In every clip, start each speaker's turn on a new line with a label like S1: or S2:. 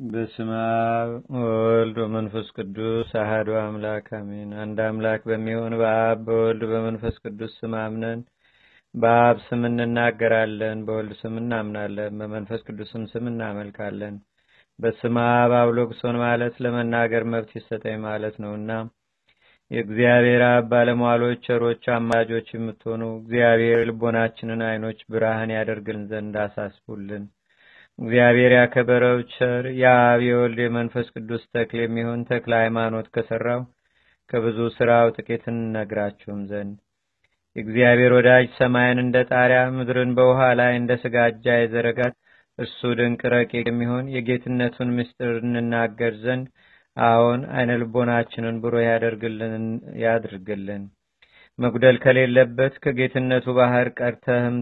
S1: በስመ አብ ወወልድ ወመንፈስ ቅዱስ አሐዱ አምላክ አሜን። አንድ አምላክ በሚሆን በአብ በወልድ በመንፈስ ቅዱስ ስም አምነን በአብ ስም እንናገራለን፣ በወልድ ስም እናምናለን፣ በመንፈስ ቅዱስም ስም እናመልካለን። በስመ አብ አብሎግሶን ማለት ለመናገር መብት ይሰጠኝ ማለት ነውና የእግዚአብሔር አብ ባለሟሎች ቸሮች አማላጆች የምትሆኑ እግዚአብሔር ልቦናችንን አይኖች ብርሃን ያደርግልን ዘንድ አሳስቡልን። እግዚአብሔር ያከበረው ቸር የአብ የወልድ የመንፈስ ቅዱስ ተክል የሚሆን ተክለ ሃይማኖት ከሰራው ከብዙ ስራው ጥቂት እንነግራችሁም ዘንድ የእግዚአብሔር ወዳጅ ሰማይን እንደ ጣሪያ ምድርን በውሃ ላይ እንደ ስጋጃ የዘረጋት እርሱ ድንቅ ረቂቅ የሚሆን የጌትነቱን ምስጢር እንናገር ዘንድ አዎን አይነ ልቦናችንን ብሩህ ያድርግልን። መጉደል ከሌለበት ከጌትነቱ ባህር ቀርተህም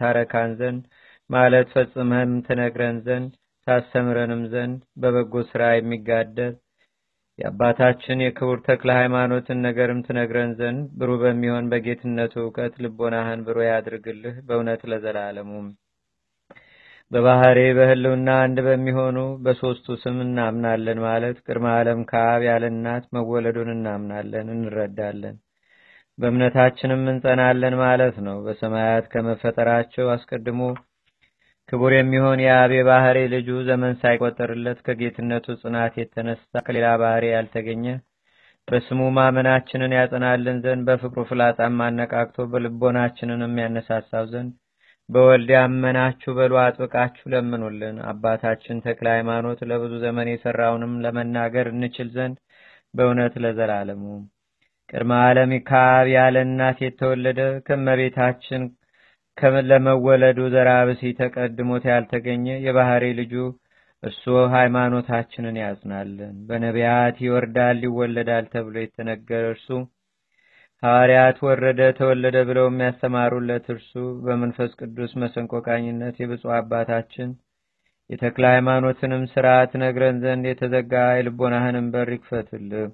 S1: ታረካን ዘንድ ማለት ፈጽመህም ትነግረን ዘንድ ታስተምረንም ዘንድ በበጎ ስራ የሚጋደል የአባታችን የክቡር ተክለ ሃይማኖትን ነገርም ትነግረን ዘንድ ብሩህ በሚሆን በጌትነቱ እውቀት ልቦናህን ብሩህ ያድርግልህ በእውነት ለዘላለሙም። በባህሬ በህልውና አንድ በሚሆኑ በሶስቱ ስም እናምናለን ማለት ቅድመ ዓለም ከአብ ያለ እናት መወለዱን እናምናለን እንረዳለን። በእምነታችንም እንጸናለን ማለት ነው። በሰማያት ከመፈጠራቸው አስቀድሞ ክቡር የሚሆን የአብ የባህሬ ልጁ ዘመን ሳይቆጠርለት ከጌትነቱ ጽናት የተነሳ ከሌላ ባህሬ ያልተገኘ በስሙ ማመናችንን ያጸናልን ዘንድ በፍቅሩ ፍላጻም አነቃቅቶ በልቦናችንንም ያነሳሳው ዘንድ በወልድ ያመናችሁ በሉ አጥብቃችሁ ለምኑልን። አባታችን ተክለ ሃይማኖት ለብዙ ዘመን የሰራውንም ለመናገር እንችል ዘንድ በእውነት ለዘላለሙ ቅድመ ዓለም ከአብ ያለ እናት የተወለደ ከመቤታችን ለመወለዱ ዘራብሲ ተቀድሞት ያልተገኘ የባህሪ ልጁ እርሱ ሃይማኖታችንን ያጽናልን። በነቢያት ይወርዳል ይወለዳል ተብሎ የተነገረ እርሱ ሐዋርያት ወረደ ተወለደ ብለው የሚያስተማሩለት እርሱ በመንፈስ ቅዱስ መሰንቆ ቃኝነት የብፁዕ አባታችን የተክለ ሃይማኖትንም ስርዓት ነግረን ዘንድ የተዘጋ የልቦናህንም በር ይክፈትልህ።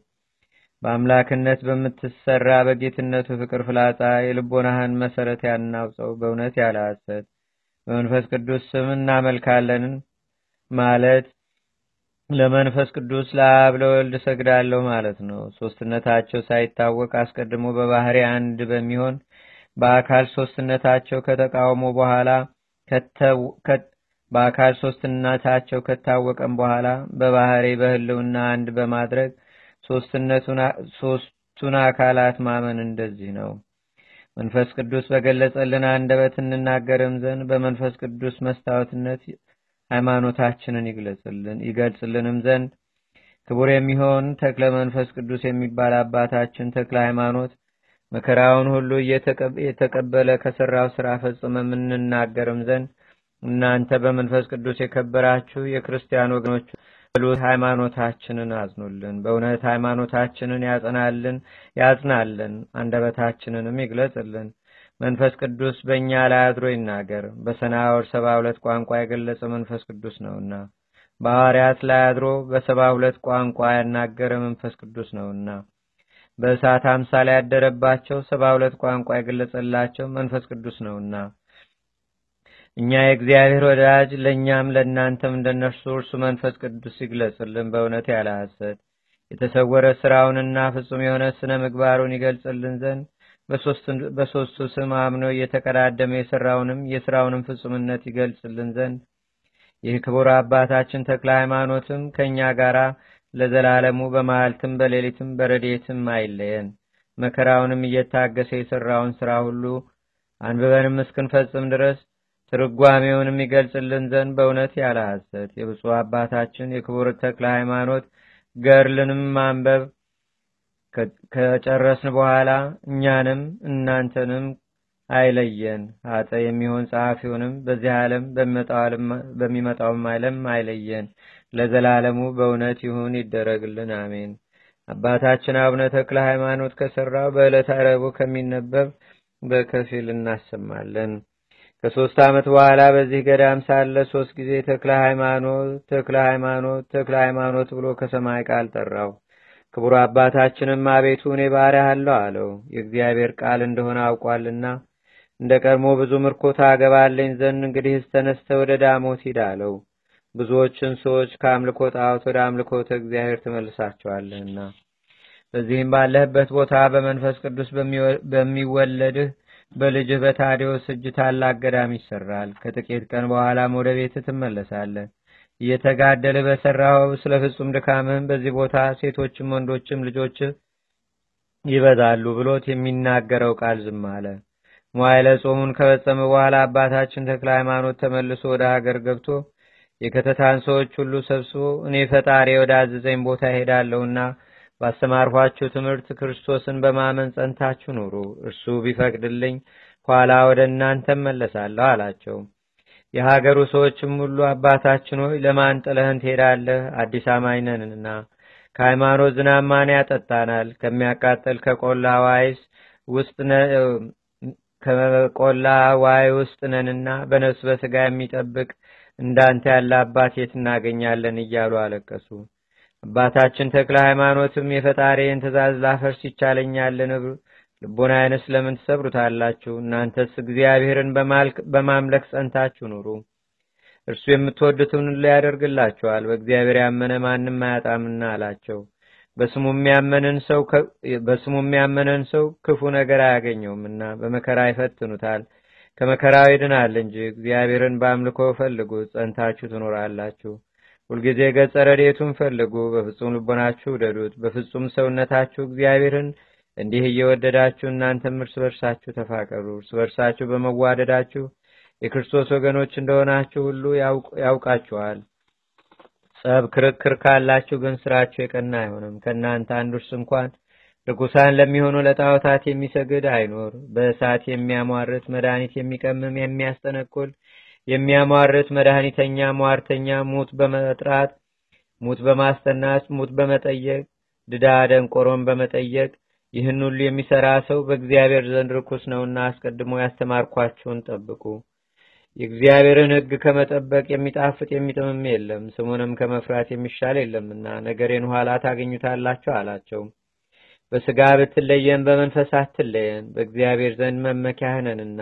S1: በአምላክነት በምትሰራ በጌትነቱ ፍቅር ፍላጻ የልቦናህን መሰረት ያናውፀው በእውነት ያለ ሐሰት በመንፈስ ቅዱስ ስም እናመልካለን ማለት ለመንፈስ ቅዱስ ለአብ ለወልድ ሰግዳለሁ ማለት ነው። ሶስትነታቸው ሳይታወቅ አስቀድሞ በባህሪ አንድ በሚሆን በአካል ሶስትነታቸው ከተቃውሞ በኋላ በአካል ሶስትነታቸው ከታወቀም በኋላ በባህሪ በህልውና አንድ በማድረግ ሶስቱን አካላት ማመን እንደዚህ ነው። መንፈስ ቅዱስ በገለጸልን አንደበት እንናገርም ዘንድ በመንፈስ ቅዱስ መስታወትነት ሃይማኖታችንን ይግለጽልን ይገልጽልንም ዘንድ ክቡር የሚሆን ተክለ መንፈስ ቅዱስ የሚባል አባታችን ተክለ ሃይማኖት መከራውን ሁሉ እየተቀበለ ከሰራው ስራ ፈጽመ የምንናገርም ዘንድ እናንተ በመንፈስ ቅዱስ የከበራችሁ የክርስቲያን ወገኖች በሉት ሃይማኖታችንን አዝኑልን። በእውነት ሃይማኖታችንን ያጽናልን ያጽናልን፣ አንደበታችንንም ይግለጽልን። መንፈስ ቅዱስ በእኛ ላይ አድሮ ይናገር። በሰናወር ሰባ ሁለት ቋንቋ የገለጸ መንፈስ ቅዱስ ነውና በሐዋርያት ላይ አድሮ በሰባ ሁለት ቋንቋ ያናገረ መንፈስ ቅዱስ ነውና በእሳት አምሳል ያደረባቸው ሰባ ሁለት ቋንቋ የገለጸላቸው መንፈስ ቅዱስ ነውና እኛ የእግዚአብሔር ወዳጅ ለእኛም ለእናንተም እንደነርሱ እርሱ መንፈስ ቅዱስ ይግለጽልን በእውነት ያለ ሐሰት የተሰወረ ስራውንና ፍጹም የሆነ ስነ ምግባሩን ይገልጽልን ዘንድ በሶስቱ ስም አምኖ እየተቀዳደመ የስራውንም የስራውንም ፍጹምነት ይገልጽልን ዘንድ ይህ ክቡር አባታችን ተክለ ሃይማኖትም ከእኛ ጋር ለዘላለሙ በመዓልትም በሌሊትም በረዴትም አይለየን። መከራውንም እየታገሰ የሰራውን ስራ ሁሉ አንብበንም እስክንፈጽም ድረስ ትርጓሜውንም ይገልጽልን ዘንድ በእውነት ያለ ሐሰት የብፁዕ አባታችን የክቡር ተክለ ሃይማኖት ገርልንም ማንበብ ከጨረስን በኋላ እኛንም እናንተንም አይለየን። አጠ የሚሆን ጸሐፊውንም በዚህ ዓለም በሚመጣውም ዓለም አይለየን። ለዘላለሙ በእውነት ይሁን ይደረግልን፣ አሜን። አባታችን አቡነ ተክለ ሃይማኖት ከሰራው በዕለተ ረቡዕ ከሚነበብ በከፊል እናሰማለን። ከሶስት ዓመት በኋላ በዚህ ገዳም ሳለ ሶስት ጊዜ ተክለ ሃይማኖት ተክለ ሃይማኖት ተክለ ሃይማኖት ብሎ ከሰማይ ቃል ጠራው። ክቡር አባታችንም አቤቱ እኔ ባሪያህ አለሁ አለው። የእግዚአብሔር ቃል እንደሆነ አውቋልና እንደ ቀድሞ ብዙ ምርኮ ታገባለኝ ዘንድ እንግዲህ ተነስተ ወደ ዳሞት ሂድ አለው። ብዙዎችን ሰዎች ከአምልኮ ጣዖት ወደ አምልኮተ እግዚአብሔር ትመልሳቸዋለህና በዚህም ባለህበት ቦታ በመንፈስ ቅዱስ በሚወለድህ በልጅህ በታዲዎስ እጅ ታላቅ ገዳም ይሰራል። ከጥቂት ቀን በኋላም ወደ ቤትህ ትመለሳለህ። እየተጋደልህ በሰራኸው ስለ ፍጹም ድካምህም በዚህ ቦታ ሴቶችም ወንዶችም ልጆችህ ይበዛሉ ብሎት የሚናገረው ቃል ዝም አለ። መዋዕለ ጾሙን ከፈጸመ በኋላ አባታችን ተክለ ሃይማኖት ተመልሶ ወደ ሀገር ገብቶ የከተታን ሰዎች ሁሉ ሰብስቦ እኔ ፈጣሪ ወደ አዘዘኝ ቦታ ሄዳለሁና ባስተማርኋችሁ ትምህርት ክርስቶስን በማመን ጸንታችሁ ኑሩ፣ እርሱ ቢፈቅድልኝ ኋላ ወደ እናንተ መለሳለሁ አላቸው። የሀገሩ ሰዎችም ሁሉ አባታችን ሆይ ለማን ጥለህን ትሄዳለህ? አዲስ አማኝ ከሃይማኖት ዝናብ ማን ያጠጣናል? ከሚያቃጥል ከቆላ ዋይስ ውስጥ ከቆላ ዋይ ውስጥ ነንና በነፍስ በስጋ የሚጠብቅ እንዳንተ ያለ አባት የት እናገኛለን? እያሉ አለቀሱ። አባታችን ተክለ ሃይማኖትም የፈጣሪን ትእዛዝ ላፈርስ ይቻለኛልን? ልቦናዬንስ ለምን ትሰብሩታላችሁ? እናንተስ እግዚአብሔርን በማምለክ ጸንታችሁ ኑሩ። እርሱ የምትወዱትን ሁሉ በእግዚአብሔር ያመነ ማንም አያጣምና አላቸው። በስሙ የሚያመነን ሰው ክፉ ነገር አያገኘውምና በመከራ ይፈትኑታል፣ ከመከራው ይድናል እንጂ። እግዚአብሔርን በአምልኮ ፈልጉ፣ ጸንታችሁ ትኖራላችሁ። ሁልጊዜ ገጸ ረድኤቱን ፈልጉ፣ በፍጹም ልቦናችሁ ውደዱት። በፍጹም ሰውነታችሁ እግዚአብሔርን እንዲህ እየወደዳችሁ እናንተም እርስ በርሳችሁ ተፋቀሩ። እርስ በርሳችሁ በመዋደዳችሁ የክርስቶስ ወገኖች እንደሆናችሁ ሁሉ ያውቃችኋል። ጸብ፣ ክርክር ካላችሁ ግን ስራችሁ የቀና አይሆንም። ከእናንተ አንዱስ እንኳን ርኩሳን ለሚሆኑ ለጣዖታት የሚሰግድ አይኖር። በእሳት የሚያሟርት መድኃኒት የሚቀምም የሚያስጠነቁል የሚያሟርት መድኃኒተኛ ሟርተኛ ሙት በመጥራት ሙት በማስተናት ሙት በመጠየቅ ድዳ ደንቆሮን በመጠየቅ ይህን ሁሉ የሚሰራ ሰው በእግዚአብሔር ዘንድ ርኩስ ነውና አስቀድሞ ያስተማርኳችሁን ጠብቁ። የእግዚአብሔርን ሕግ ከመጠበቅ የሚጣፍጥ የሚጥምም የለም፣ ስሙንም ከመፍራት የሚሻል የለምና ነገሬን ኋላ ታገኙታላችሁ አላቸው። በስጋ ብትለየን በመንፈስ አትለየን፣ በእግዚአብሔር ዘንድ መመኪያህ ነንና።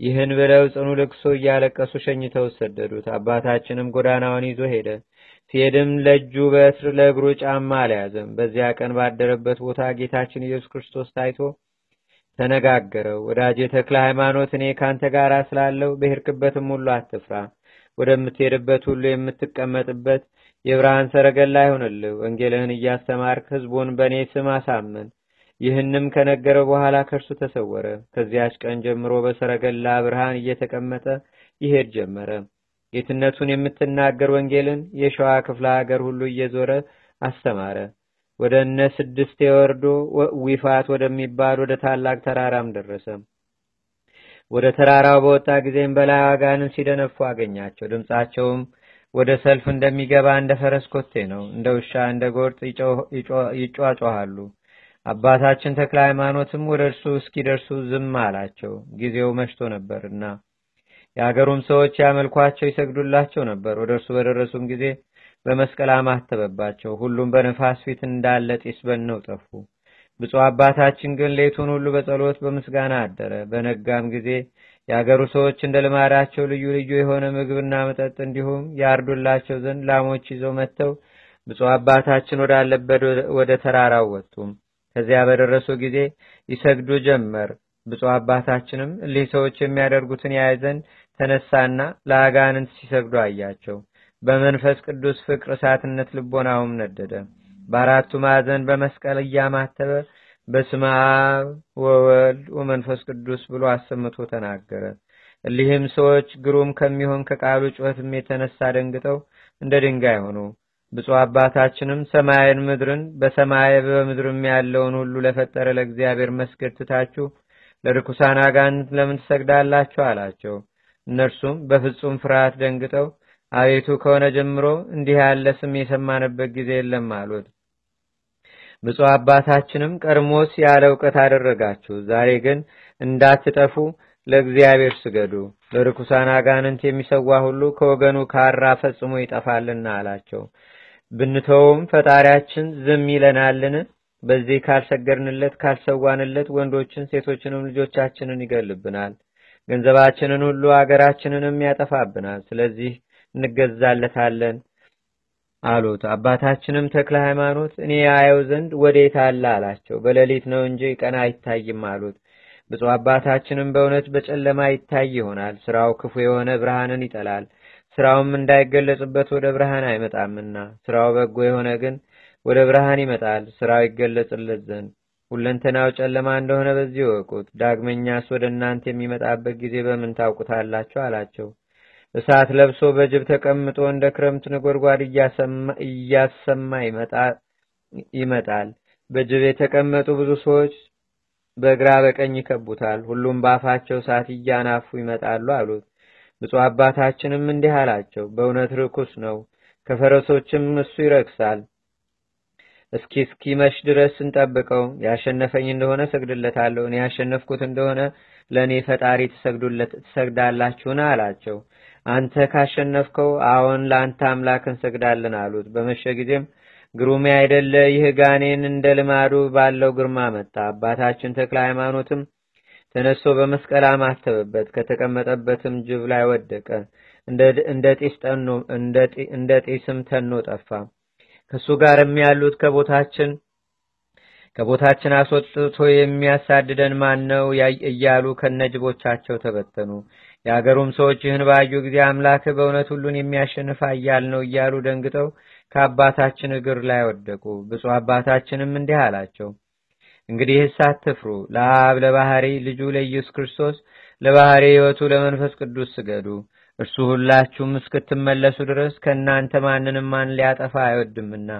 S1: ይህን ብለው ጽኑ ልቅሶ እያለቀሱ ሸኝተው ሰደዱት። አባታችንም ጎዳናውን ይዞ ሄደ። ሲሄድም ለእጁ በትር ለእግሩ ጫማ አልያዘም። በዚያ ቀን ባደረበት ቦታ ጌታችን ኢየሱስ ክርስቶስ ታይቶ ተነጋገረው። ወዳጄ ተክለ ሃይማኖት እኔ ካንተ ጋር ስላለው በሄድክበትም ሁሉ አትፍራ። ወደምትሄድበት ሁሉ የምትቀመጥበት የብርሃን ሰረገላ ይሆንልህ። ወንጌልህን እያስተማርክ ሕዝቡን በእኔ ስም አሳምን። ይህንም ከነገረው በኋላ ከእርሱ ተሰወረ። ከዚያች ቀን ጀምሮ በሰረገላ ብርሃን እየተቀመጠ ይሄድ ጀመረ። ጌትነቱን የምትናገር ወንጌልን የሸዋ ክፍለ ሀገር ሁሉ እየዞረ አስተማረ። ወደ እነ ስድስቴ ወርዶ ዊፋት ወደሚባል ወደ ታላቅ ተራራም ደረሰ። ወደ ተራራው በወጣ ጊዜም በላይ አጋንንት ሲደነፉ አገኛቸው። ድምፃቸውም ወደ ሰልፍ እንደሚገባ እንደ ፈረስ ኮቴ ነው። እንደ ውሻ እንደ ጎርጥ ይጯጯሃሉ። አባታችን ተክለ ሃይማኖትም ወደ እርሱ እስኪደርሱ ዝም አላቸው። ጊዜው መሽቶ ነበርና የአገሩም ሰዎች ያመልኳቸው ይሰግዱላቸው ነበር። ወደ እርሱ በደረሱም ጊዜ በመስቀል አማተበባቸው። ሁሉም በነፋስ ፊት እንዳለ ጢስ በነው ጠፉ። ብፁዕ አባታችን ግን ሌቱን ሁሉ በጸሎት በምስጋና አደረ። በነጋም ጊዜ የአገሩ ሰዎች እንደ ልማዳቸው ልዩ ልዩ የሆነ ምግብና መጠጥ እንዲሁም ያርዱላቸው ዘንድ ላሞች ይዘው መጥተው ብፁዕ አባታችን ወዳለበት ወደ ተራራው ወጡ። ከዚያ በደረሱ ጊዜ ይሰግዱ ጀመር። ብፁዕ አባታችንም እሊህ ሰዎች የሚያደርጉትን ያይ ተነሳና ለአጋንንት ሲሰግዱ አያቸው። በመንፈስ ቅዱስ ፍቅር እሳትነት ልቦናውም ነደደ። በአራቱ ማዕዘን በመስቀል እያማተበ በስመ አብ ወወልድ ወመንፈስ ቅዱስ ብሎ አሰምቶ ተናገረ። እሊህም ሰዎች ግሩም ከሚሆን ከቃሉ ጩኸትም የተነሳ ደንግጠው እንደ ድንጋይ ሆኑ። ብፁዕ አባታችንም ሰማይን ምድርን በሰማይ በምድርም ያለውን ሁሉ ለፈጠረ ለእግዚአብሔር መስገድ ትታችሁ ለርኩሳን አጋንንት ለምን ትሰግዳላችሁ? አላቸው። እነርሱም በፍጹም ፍርሃት ደንግጠው አቤቱ ከሆነ ጀምሮ እንዲህ ያለ ስም የሰማንበት ጊዜ የለም አሉት። ብፁዕ አባታችንም ቀድሞስ ያለ እውቀት አደረጋችሁ፣ ዛሬ ግን እንዳትጠፉ ለእግዚአብሔር ስገዱ። ለርኩሳን አጋንንት የሚሰዋ ሁሉ ከወገኑ ካራ ፈጽሞ ይጠፋልና አላቸው። ብንተውም ፈጣሪያችን ዝም ይለናልን? በዚህ ካልሰገድንለት ካልሰዋንለት ወንዶችን ሴቶችንም ልጆቻችንን ይገልብናል፣ ገንዘባችንን ሁሉ አገራችንንም ያጠፋብናል። ስለዚህ እንገዛለታለን አሉት። አባታችንም ተክለ ሃይማኖት እኔ ያየው ዘንድ ወዴት አለ አላቸው። በሌሊት ነው እንጂ ቀን አይታይም አሉት። ብፁዕ አባታችንም በእውነት በጨለማ ይታይ ይሆናል። ስራው ክፉ የሆነ ብርሃንን ይጠላል። ስራውም እንዳይገለጽበት ወደ ብርሃን አይመጣምና፣ ስራው በጎ የሆነ ግን ወደ ብርሃን ይመጣል፣ ስራው ይገለጽለት ዘንድ። ሁለንተናው ጨለማ እንደሆነ በዚህ ወቁት። ዳግመኛስ ወደ እናንተ የሚመጣበት ጊዜ በምን ታውቁታላችሁ? አላቸው። እሳት ለብሶ በጅብ ተቀምጦ እንደ ክረምት ነጎድጓድ እያሰማ ይመጣል። በጅብ የተቀመጡ ብዙ ሰዎች በግራ በቀኝ ይከቡታል። ሁሉም በአፋቸው እሳት እያናፉ ይመጣሉ አሉት። ብፁዕ አባታችንም እንዲህ አላቸው፣ በእውነት ርኩስ ነው፣ ከፈረሶችም እሱ ይረክሳል። እስኪ እስኪ መሽ ድረስ እንጠብቀው። ያሸነፈኝ እንደሆነ እሰግድለታለሁ፣ እኔ ያሸነፍኩት እንደሆነ ለእኔ ፈጣሪ ትሰግዳላችሁን? አላቸው። አንተ ካሸነፍከው አዎን ለአንተ አምላክ እንሰግዳለን አሉት። በመሸ ጊዜም ግሩሜ አይደለ ይህ ጋኔን እንደ ልማዱ ባለው ግርማ መጣ። አባታችን ተክለ ሃይማኖትም ተነስቶ በመስቀል አማተበበት፣ ከተቀመጠበትም ጅብ ላይ ወደቀ። እንደ ጢስም ተኖ ጠፋ። ከእሱ ጋርም ያሉት ከቦታችን ከቦታችን አስወጥቶ የሚያሳድደን ማን ነው እያሉ ከነጅቦቻቸው ተበተኑ። የአገሩም ሰዎች ይህን ባዩ ጊዜ አምላክ በእውነት ሁሉን የሚያሸንፍ ኃያል ነው እያሉ ደንግጠው ከአባታችን እግር ላይ ወደቁ። ብፁዕ አባታችንም እንዲህ አላቸው፣ እንግዲህስ አትፍሩ። ለአብ ለባህሪ ልጁ ለኢየሱስ ክርስቶስ ለባህሪ ሕይወቱ ለመንፈስ ቅዱስ ስገዱ። እርሱ ሁላችሁም እስክትመለሱ ድረስ ከእናንተ ማንንም ማን ሊያጠፋ አይወድምና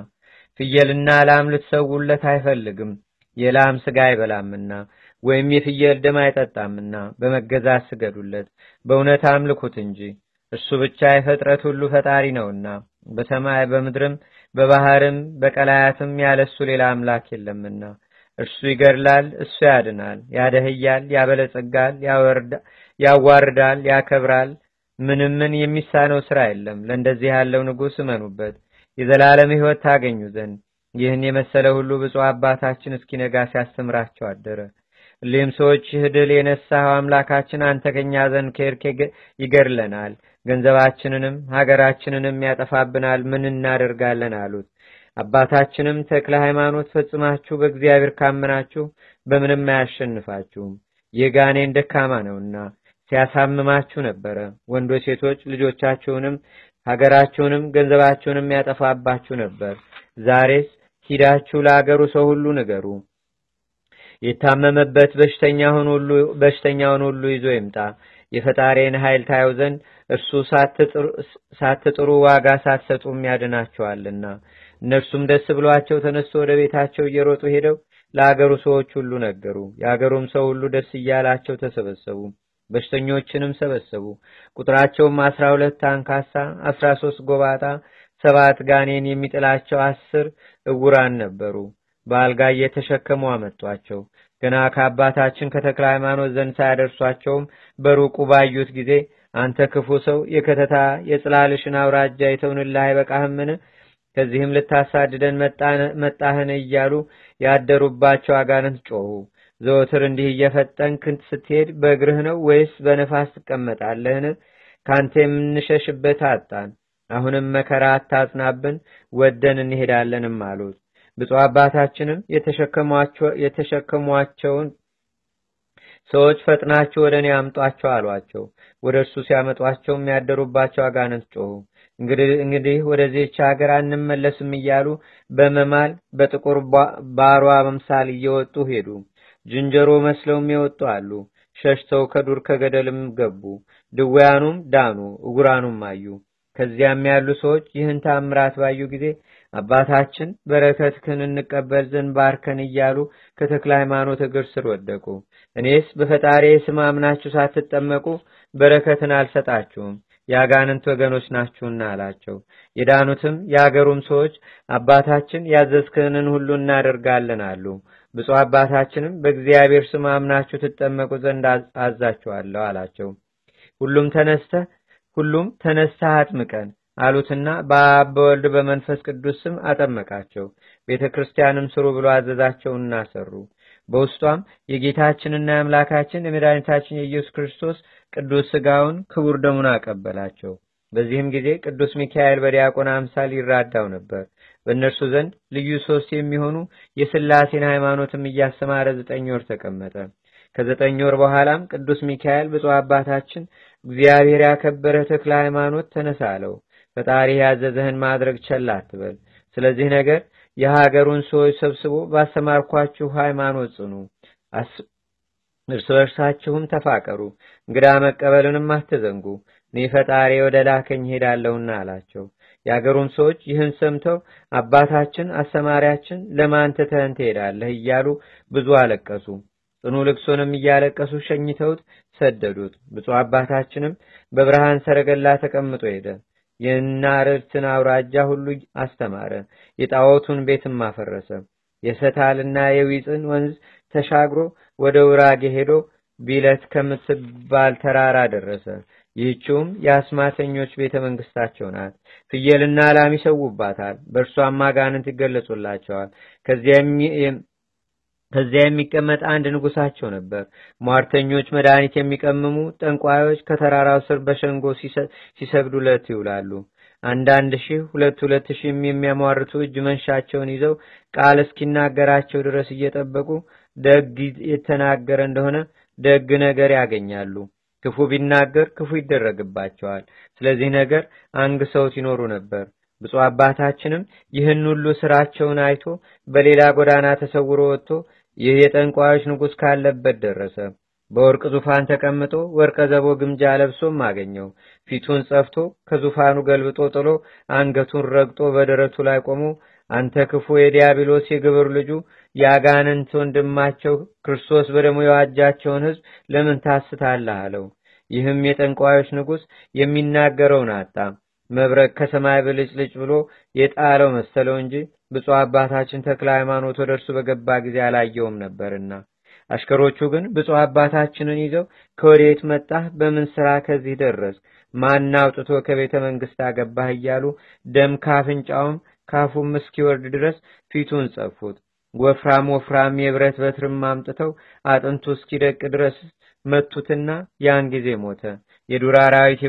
S1: ፍየልና ላም ልትሰውለት አይፈልግም። የላም ስጋ አይበላምና ወይም የፍየል ደም አይጠጣምና በመገዛት ስገዱለት፣ በእውነት አምልኩት እንጂ እርሱ ብቻ የፍጥረት ሁሉ ፈጣሪ ነውና በሰማይ በምድርም በባህርም በቀላያትም ያለሱ ሌላ አምላክ የለምና እርሱ ይገድላል፣ እሱ ያድናል፣ ያደህያል፣ ያበለጸጋል፣ ያዋርዳል፣ ያከብራል። ምንም ምን የሚሳነው ስራ የለም። ለእንደዚህ ያለው ንጉሥ እመኑበት የዘላለም ሕይወት ታገኙ ዘንድ። ይህን የመሰለ ሁሉ ብፁዕ አባታችን እስኪነጋ ሲያስተምራቸው አደረ። እሊህም ሰዎች ይህ ድል የነሳኸው አምላካችን አንተ ከኛ ዘንድ ከሄድክ ይገድለናል፣ ገንዘባችንንም ሀገራችንንም ያጠፋብናል፣ ምን እናደርጋለን አሉት። አባታችንም ተክለ ሃይማኖት ፈጽማችሁ በእግዚአብሔር ካመናችሁ በምንም አያሸንፋችሁም፣ ይህ ጋኔን ደካማ ነውና ሲያሳምማችሁ ነበረ። ወንዶች ሴቶች ልጆቻችሁንም ሀገራችሁንም ገንዘባችሁንም ያጠፋባችሁ ነበር። ዛሬስ ሂዳችሁ ለአገሩ ሰው ሁሉ ንገሩ፣ የታመመበት በሽተኛውን ሁሉ ይዞ ይምጣ። የፈጣሪን ኃይል ታየው ዘንድ እርሱ ሳትጥሩ ዋጋ ሳትሰጡም ያድናቸዋልና። እነርሱም ደስ ብሏቸው ተነስቶ ወደ ቤታቸው እየሮጡ ሄደው ለአገሩ ሰዎች ሁሉ ነገሩ። የአገሩም ሰው ሁሉ ደስ እያላቸው ተሰበሰቡ። በሽተኞችንም ሰበሰቡ። ቁጥራቸውም አስራ ሁለት አንካሳ፣ አስራ ሶስት ጎባጣ፣ ሰባት ጋኔን የሚጥላቸው አስር እውራን ነበሩ። በአልጋ እየተሸከሙ አመጧቸው። ገና ከአባታችን ከተክለ ሃይማኖት ዘንድ ሳያደርሷቸውም በሩቁ ባዩት ጊዜ አንተ ክፉ ሰው የከተታ የጽላልሽን አውራጃ የተውንልህ አይበቃህምን? ከዚህም ልታሳድደን መጣህን? እያሉ ያደሩባቸው አጋንንት ጮኹ። ዘወትር እንዲህ እየፈጠንክ ስትሄድ በእግርህ ነው ወይስ በነፋስ ትቀመጣለህን? ካንተ የምንሸሽበት አጣን። አሁንም መከራ አታጽናብን፣ ወደን እንሄዳለንም አሉት። ብፁዕ አባታችንም የተሸከሟቸውን ሰዎች ፈጥናችሁ ወደ እኔ አምጧቸው አሏቸው። ወደ እርሱ ሲያመጧቸው የሚያደሩባቸው አጋንንት ጮኹ። እንግዲህ ወደዚህች ሀገር አንመለስም እያሉ በመማል በጥቁር ባሯ አምሳል እየወጡ ሄዱ። ዝንጀሮ መስለውም የወጡ አሉ። ሸሽተው ከዱር ከገደልም ገቡ። ድውያኑም ዳኑ፣ እጉራኑም አዩ። ከዚያም ያሉ ሰዎች ይህን ታምራት ባዩ ጊዜ አባታችን በረከትህን እንቀበል ዘንድ ባርከን እያሉ ከተክለ ሃይማኖት እግር ስር ወደቁ። እኔስ በፈጣሪ ስም አምናችሁ ሳትጠመቁ በረከትን አልሰጣችሁም የአጋንንት ወገኖች ናችሁና አላቸው። የዳኑትም የአገሩም ሰዎች አባታችን ያዘዝክንን ሁሉ እናደርጋለን አሉ። ብፁዕ አባታችንም በእግዚአብሔር ስም አምናችሁ ትጠመቁ ዘንድ አዛችኋለሁ አላቸው። ሁሉም ተነስተ ሁሉም ተነስተህ አጥምቀን አሉትና በአብ በወልድ በመንፈስ ቅዱስ ስም አጠመቃቸው። ቤተ ክርስቲያንም ስሩ ብሎ አዘዛቸውና ሰሩ። በውስጧም የጌታችንና የአምላካችን የመድኃኒታችን የኢየሱስ ክርስቶስ ቅዱስ ሥጋውን ክቡር ደሙን አቀበላቸው። በዚህም ጊዜ ቅዱስ ሚካኤል በዲያቆን አምሳል ይራዳው ነበር። በእነርሱ ዘንድ ልዩ ሶስት የሚሆኑ የስላሴን ሃይማኖትም እያስተማረ ዘጠኝ ወር ተቀመጠ። ከዘጠኝ ወር በኋላም ቅዱስ ሚካኤል ብፁዕ አባታችን እግዚአብሔር ያከበረ ተክለ ሃይማኖት ተነሳ አለው። ፈጣሪ ያዘዘህን ማድረግ ቸል አትበል። ስለዚህ ነገር የሀገሩን ሰዎች ሰብስቦ ባስተማርኳችሁ ሃይማኖት ጽኑ፣ እርስ በርሳችሁም ተፋቀሩ፣ እንግዳ መቀበልንም አትዘንጉ፣ እኔ ፈጣሪ ወደ ላከኝ ሄዳለሁና አላቸው። የአገሩም ሰዎች ይህን ሰምተው አባታችን አስተማሪያችን ለማን ትተህን ትሄዳለህ እያሉ ብዙ አለቀሱ። ጽኑ ልቅሶንም እያለቀሱ ሸኝተውት ሰደዱት። ብፁዕ አባታችንም በብርሃን ሰረገላ ተቀምጦ ሄደ። የናርትን አውራጃ ሁሉ አስተማረ። የጣዖቱን ቤትም አፈረሰ። የሰታልና የዊፅን ወንዝ ተሻግሮ ወደ ውራጌ ሄዶ ቢለት ከምትባል ተራራ ደረሰ። ይህችውም የአስማተኞች ቤተ መንግስታቸው ናት። ፍየልና ላም ይሰዉባታል፣ በእርሷም አጋንንት ይገለጹላቸዋል። ከዚያ የሚቀመጥ አንድ ንጉሳቸው ነበር። ሟርተኞች፣ መድኃኒት የሚቀምሙ ጠንቋዮች ከተራራው ስር በሸንጎ ሲሰግዱለት ይውላሉ። አንዳንድ ሺህ ሁለት ሁለት ሺህም የሚያሟርቱ እጅ መንሻቸውን ይዘው ቃል እስኪናገራቸው ድረስ እየጠበቁ ደግ የተናገረ እንደሆነ ደግ ነገር ያገኛሉ። ክፉ ቢናገር ክፉ ይደረግባቸዋል። ስለዚህ ነገር አንግሰውት ይኖሩ ነበር። ብፁዕ አባታችንም ይህን ሁሉ ስራቸውን አይቶ በሌላ ጎዳና ተሰውሮ ወጥቶ ይህ የጠንቋዮች ንጉሥ ካለበት ደረሰ። በወርቅ ዙፋን ተቀምጦ ወርቀ ዘቦ ግምጃ ለብሶም አገኘው። ፊቱን ጸፍቶ ከዙፋኑ ገልብጦ ጥሎ አንገቱን ረግጦ በደረቱ ላይ ቆሞ አንተ ክፉ የዲያብሎስ የግብር ልጁ የአጋንንት ወንድማቸው ክርስቶስ በደሙ የዋጃቸውን ሕዝብ ለምን ታስታለህ አለው። ይህም የጠንቋዮች ንጉሥ የሚናገረውን አጣ። መብረቅ ከሰማይ ብልጭልጭ ብሎ የጣለው መሰለው እንጂ ብፁዕ አባታችን ተክለ ሃይማኖት ወደ እርሱ በገባ ጊዜ አላየውም ነበርና። አሽከሮቹ ግን ብፁዕ አባታችንን ይዘው ከወዴት መጣህ? በምን ሥራ ከዚህ ደረስ? ማን አውጥቶ ከቤተ መንግሥት አገባህ? እያሉ ደም ካፍንጫውም ካፉም እስኪወርድ ድረስ ፊቱን ጸፉት። ወፍራም ወፍራም የብረት በትርም አምጥተው አጥንቱ እስኪደቅ ድረስ መቱትና ያን ጊዜ ሞተ። የዱር አራዊት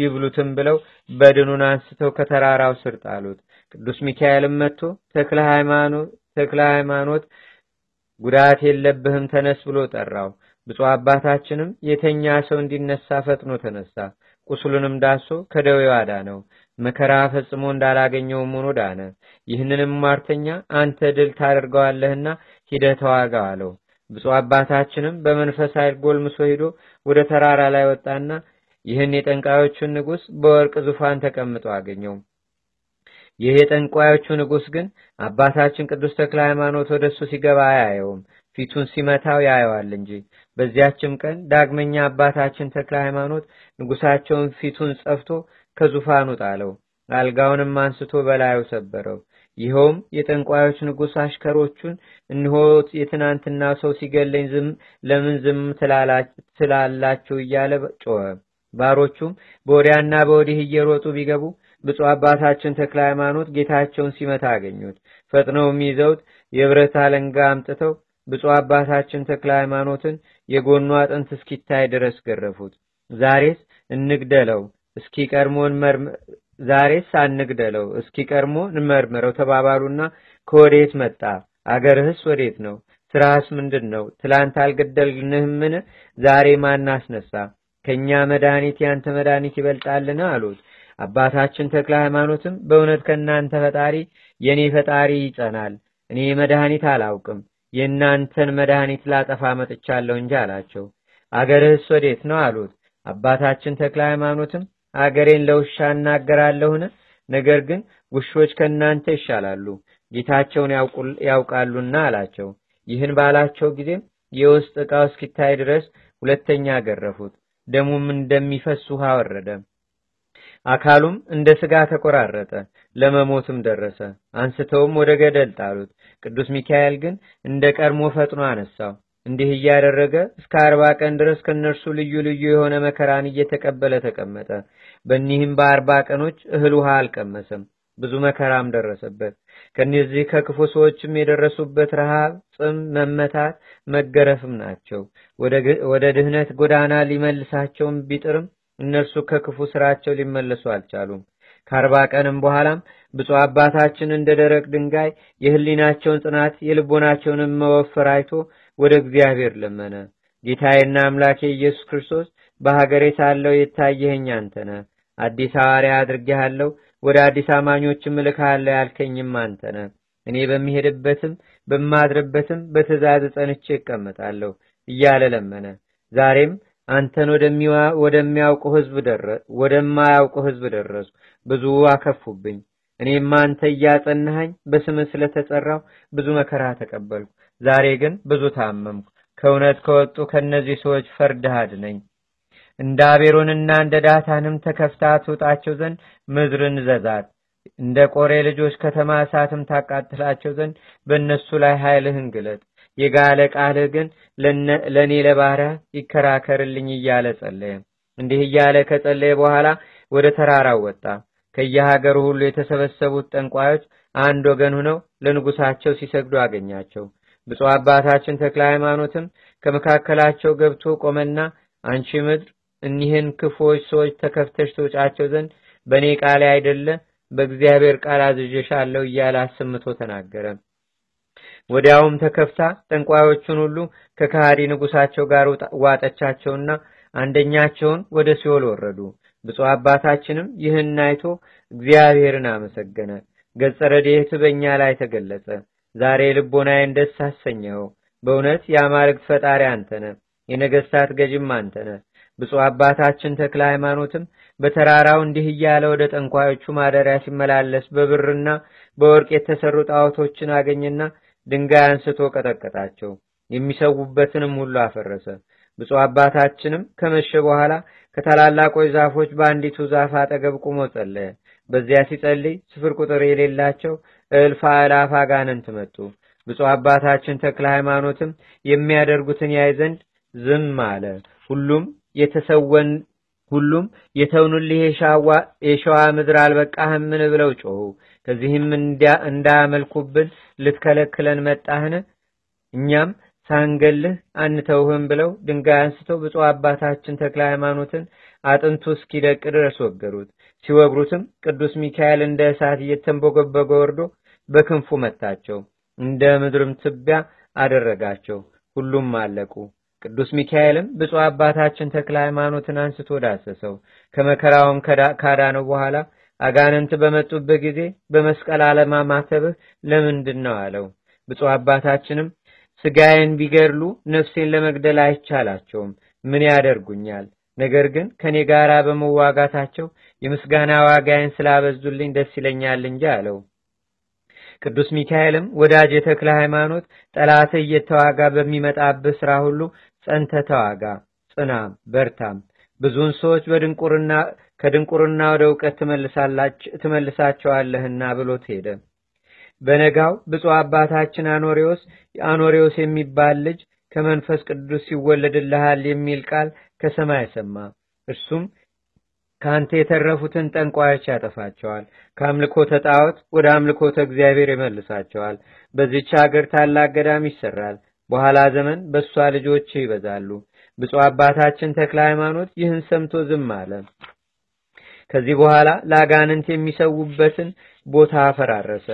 S1: ይብሉትም ብለው በድኑን አንስተው ከተራራው ስር ጣሉት። ቅዱስ ሚካኤልም መጥቶ ተክለ ሃይማኖት ጉዳት የለብህም ተነስ ብሎ ጠራው። ብፁዕ አባታችንም የተኛ ሰው እንዲነሳ ፈጥኖ ተነሳ። ቁስሉንም ዳሶ ከደዌው አዳነው። መከራ ፈጽሞ እንዳላገኘውም ሆኖ ዳነ። ይህንንም ሟርተኛ አንተ ድል ታደርገዋለህና ሂደህ ተዋጋው አለው። ብፁዕ አባታችንም በመንፈስ ኃይል ጎልምሶ ሂዶ ወደ ተራራ ላይ ወጣና ይህን የጠንቋዮቹን ንጉሥ በወርቅ ዙፋን ተቀምጦ አገኘው። ይህ የጠንቋዮቹ ንጉሥ ግን አባታችን ቅዱስ ተክለ ሃይማኖት ወደ እሱ ሲገባ አያየውም፣ ፊቱን ሲመታው ያየዋል እንጂ። በዚያችም ቀን ዳግመኛ አባታችን ተክለ ሃይማኖት ንጉሳቸውን ፊቱን ጸፍቶ ከዙፋኑ ጣለው፣ አልጋውንም አንስቶ በላዩ ሰበረው። ይኸውም የጠንቋዮች ንጉሥ አሽከሮቹን እንሆ የትናንትና ሰው ሲገለኝ ዝም ለምን ዝም ትላላችሁ እያለ ጮኸ። ባሮቹም በወዲያና በወዲህ እየሮጡ ቢገቡ ብፁዕ አባታችን ተክለ ሃይማኖት ጌታቸውን ሲመታ አገኙት። ፈጥነውም ይዘውት የብረት አለንጋ አምጥተው ብፁዕ አባታችን ተክለ ሃይማኖትን የጎኑ አጥንት እስኪታይ ድረስ ገረፉት። ዛሬስ እንግደለው እስኪ ቀድሞን ዛሬስ አንግደለው እስኪ ቀድሞ እንመርምረው ተባባሉና ከወዴት መጣ? አገርህስ ወዴት ነው? ስራህስ ምንድን ነው? ትላንት አልገደልንህምን? ዛሬ ማን አስነሳ? ከእኛ መድኃኒት ያንተ መድኃኒት ይበልጣልን? አሉት። አባታችን ተክለ ሃይማኖትም በእውነት ከእናንተ ፈጣሪ የእኔ ፈጣሪ ይጸናል። እኔ መድኃኒት አላውቅም፣ የእናንተን መድኃኒት ላጠፋ መጥቻለሁ እንጂ አላቸው። አገርህስ ወዴት ነው? አሉት። አባታችን ተክለ ሃይማኖትም አገሬን ለውሻ እናገራለሁን? ነገር ግን ውሾች ከእናንተ ይሻላሉ፣ ጌታቸውን ያውቃሉና አላቸው። ይህን ባላቸው ጊዜም የውስጥ ዕቃው እስኪታይ ድረስ ሁለተኛ ገረፉት። ደሙም እንደሚፈስ ውሃ ወረደ። አካሉም እንደ ሥጋ ተቆራረጠ፣ ለመሞትም ደረሰ። አንስተውም ወደ ገደል ጣሉት። ቅዱስ ሚካኤል ግን እንደ ቀድሞ ፈጥኖ አነሳው። እንዲህ እያደረገ እስከ አርባ ቀን ድረስ ከእነርሱ ልዩ ልዩ የሆነ መከራን እየተቀበለ ተቀመጠ። በኒህም በአርባ ቀኖች እህል ውሃ አልቀመሰም። ብዙ መከራም ደረሰበት። ከእነዚህ ከክፉ ሰዎችም የደረሱበት ረሃብ፣ ጽም፣ መመታት፣ መገረፍም ናቸው። ወደ ድህነት ጎዳና ሊመልሳቸውም ቢጥርም እነርሱ ከክፉ ስራቸው ሊመለሱ አልቻሉም። ከአርባ ቀንም በኋላም ብፁዕ አባታችን እንደ ደረቅ ድንጋይ የህሊናቸውን ጽናት የልቦናቸውንም መወፈር አይቶ ወደ እግዚአብሔር ለመነ። ጌታዬና አምላኬ ኢየሱስ ክርስቶስ በሀገሬ ሳለው የታየኸኝ አንተ አዲስ ሐዋርያ አድርጌሃለሁ፣ ወደ አዲስ አማኞችም እልክሃለሁ ያልከኝም አንተ ነህ። እኔ በሚሄድበትም በማድርበትም በትእዛዝ ጸንቼ እቀመጣለሁ እያለ ለመነ። ዛሬም አንተን ወደሚያውቁ ህዝብ ወደማያውቁ ህዝብ ደረሱ። ብዙ አከፉብኝ። እኔም አንተ እያጸናኸኝ በስምህ ስለተጠራው ብዙ መከራ ተቀበልኩ። ዛሬ ግን ብዙ ታመምኩ። ከእውነት ከወጡ ከእነዚህ ሰዎች ፈርድህ አድነኝ። እንደ አቤሮንና እንደ ዳታንም ተከፍታ ትውጣቸው ዘንድ ምድርን ዘዛት። እንደ ቆሬ ልጆች ከተማ እሳትም ታቃጥላቸው ዘንድ በእነሱ ላይ ኃይልህን ግለጥ። የጋለ ቃልህ ግን ለእኔ ለባሪያ ይከራከርልኝ እያለ ጸለየ። እንዲህ እያለ ከጸለየ በኋላ ወደ ተራራው ወጣ። ከየሀገሩ ሁሉ የተሰበሰቡት ጠንቋዮች አንድ ወገን ሆነው ለንጉሳቸው ሲሰግዱ አገኛቸው። ብፁዕ አባታችን ተክለ ሃይማኖትም ከመካከላቸው ገብቶ ቆመና አንቺ ምድር እኒህን ክፉዎች ሰዎች ተከፍተሽ ትውጫቸው ዘንድ በእኔ ቃል አይደለ በእግዚአብሔር ቃል አዝዤሻለሁ እያለ አሰምቶ ተናገረ። ወዲያውም ተከፍታ ጠንቋዮቹን ሁሉ ከካሃዲ ንጉሳቸው ጋር ዋጠቻቸውና አንደኛቸውን ወደ ሲኦል ወረዱ። ብፁዕ አባታችንም ይህን አይቶ እግዚአብሔርን አመሰገነ። ገጸ ረድኤት በእኛ ላይ ተገለጸ። ዛሬ ልቦናዬን ደስ አሰኘኸው። በእውነት የአማልክት ፈጣሪ አንተነ፣ የነገስታት ገዥም አንተነ። ብፁዕ አባታችን ተክለ ሃይማኖትም በተራራው እንዲህ እያለ ወደ ጠንቋዮቹ ማደሪያ ሲመላለስ በብርና በወርቅ የተሰሩ ጣዖቶችን አገኘና ድንጋይ አንስቶ ቀጠቀጣቸው። የሚሰዉበትንም ሁሉ አፈረሰ። ብፁዕ አባታችንም ከመሸ በኋላ ከታላላቆች ዛፎች በአንዲቱ ዛፍ አጠገብ ቁሞ ጸለየ። በዚያ ሲጸልይ ስፍር ቁጥር የሌላቸው እልፍ አእላፍ አጋንንት መጡ። ብፁዕ አባታችን ተክለ ሃይማኖትም የሚያደርጉትን ያይ ዘንድ ዝም አለ። ሁሉም የተሰወን ሁሉም የተውንልህ የሸዋ ምድር አልበቃህምን ብለው ጮኹ። ከዚህም እንዳያመልኩብን ልትከለክለን መጣህን? እኛም ሳንገልህ አንተውህም ብለው ድንጋይ አንስተው ብፁዕ አባታችን ተክለ ሃይማኖትን አጥንቱ እስኪደቅ ድረስ ወገሩት። ሲወግሩትም ቅዱስ ሚካኤል እንደ እሳት እየተንቦገበገ ወርዶ በክንፉ መታቸው፣ እንደ ምድርም ትቢያ አደረጋቸው። ሁሉም አለቁ። ቅዱስ ሚካኤልም ብፁዕ አባታችን ተክለ ሃይማኖትን አንስቶ ዳሰሰው። ከመከራውም ካዳነው በኋላ አጋንንት በመጡበት ጊዜ በመስቀል አለማማተብህ ለምንድን ነው አለው። ብፁዕ አባታችንም ስጋዬን ቢገድሉ ነፍሴን ለመግደል አይቻላቸውም፣ ምን ያደርጉኛል? ነገር ግን ከኔ ጋር በመዋጋታቸው የምስጋና ዋጋዬን ስላበዙልኝ ደስ ይለኛል እንጂ አለው። ቅዱስ ሚካኤልም ወዳጅ የተክለ ሃይማኖት ጠላትህ እየተዋጋ በሚመጣብህ ስራ ሁሉ ጸንተ ተዋጋ፣ ጽናም፣ በርታም። ብዙውን ሰዎች በድንቁርና ከድንቁርና ወደ እውቀት ትመልሳቸዋለህና ብሎት ሄደ። በነጋው ብፁዕ አባታችን አኖሬዎስ አኖሬዎስ የሚባል ልጅ ከመንፈስ ቅዱስ ይወለድልሃል የሚል ቃል ከሰማይ ሰማ። እርሱም ከአንተ የተረፉትን ጠንቋዮች ያጠፋቸዋል፣ ከአምልኮተ ጣዖት ወደ አምልኮተ እግዚአብሔር ይመልሳቸዋል። በዚች ሀገር ታላቅ ገዳም ይሰራል። በኋላ ዘመን በእሷ ልጆች ይበዛሉ። ብፁዕ አባታችን ተክለ ሃይማኖት ይህን ሰምቶ ዝም አለ። ከዚህ በኋላ ለአጋንንት የሚሰዉበትን ቦታ አፈራረሰ።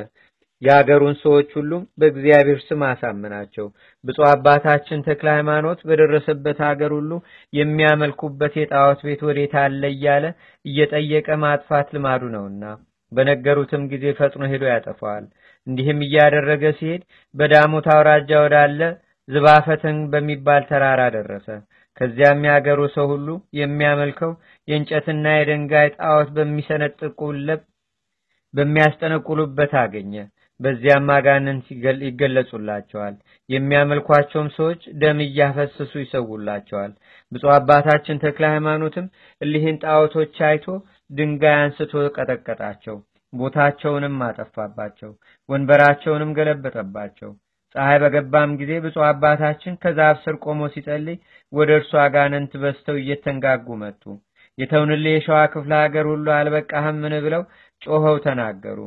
S1: የአገሩን ሰዎች ሁሉም በእግዚአብሔር ስም አሳምናቸው። ብፁዕ አባታችን ተክለ ሃይማኖት በደረሰበት አገር ሁሉ የሚያመልኩበት የጣዖት ቤት ወዴት አለ እያለ እየጠየቀ ማጥፋት ልማዱ ነውና በነገሩትም ጊዜ ፈጥኖ ሄዶ ያጠፋዋል። እንዲህም እያደረገ ሲሄድ በዳሞት አውራጃ ወዳለ ዝባፈትን በሚባል ተራራ ደረሰ። ከዚያም ያገሩ ሰው ሁሉ የሚያመልከው የእንጨትና የድንጋይ ጣዖት በሚሰነጥቁለት በሚያስጠነቁሉበት አገኘ። በዚያም አጋንንት ይገለጹላቸዋል። የሚያመልኳቸውም ሰዎች ደም እያፈሰሱ ይሰውላቸዋል። ብፁዕ አባታችን ተክለ ሃይማኖትም እሊህን ጣዖቶች አይቶ ድንጋይ አንስቶ ቀጠቀጣቸው። ቦታቸውንም አጠፋባቸው። ወንበራቸውንም ገለበጠባቸው። ፀሐይ በገባም ጊዜ ብፁዕ አባታችን ከዛፍ ስር ቆሞ ሲጸልይ ወደ እርሱ አጋንንት በስተው እየተንጋጉ መጡ። የተውንልህ የሸዋ ክፍለ ሀገር ሁሉ አልበቃህምን ብለው ጮኸው ተናገሩ።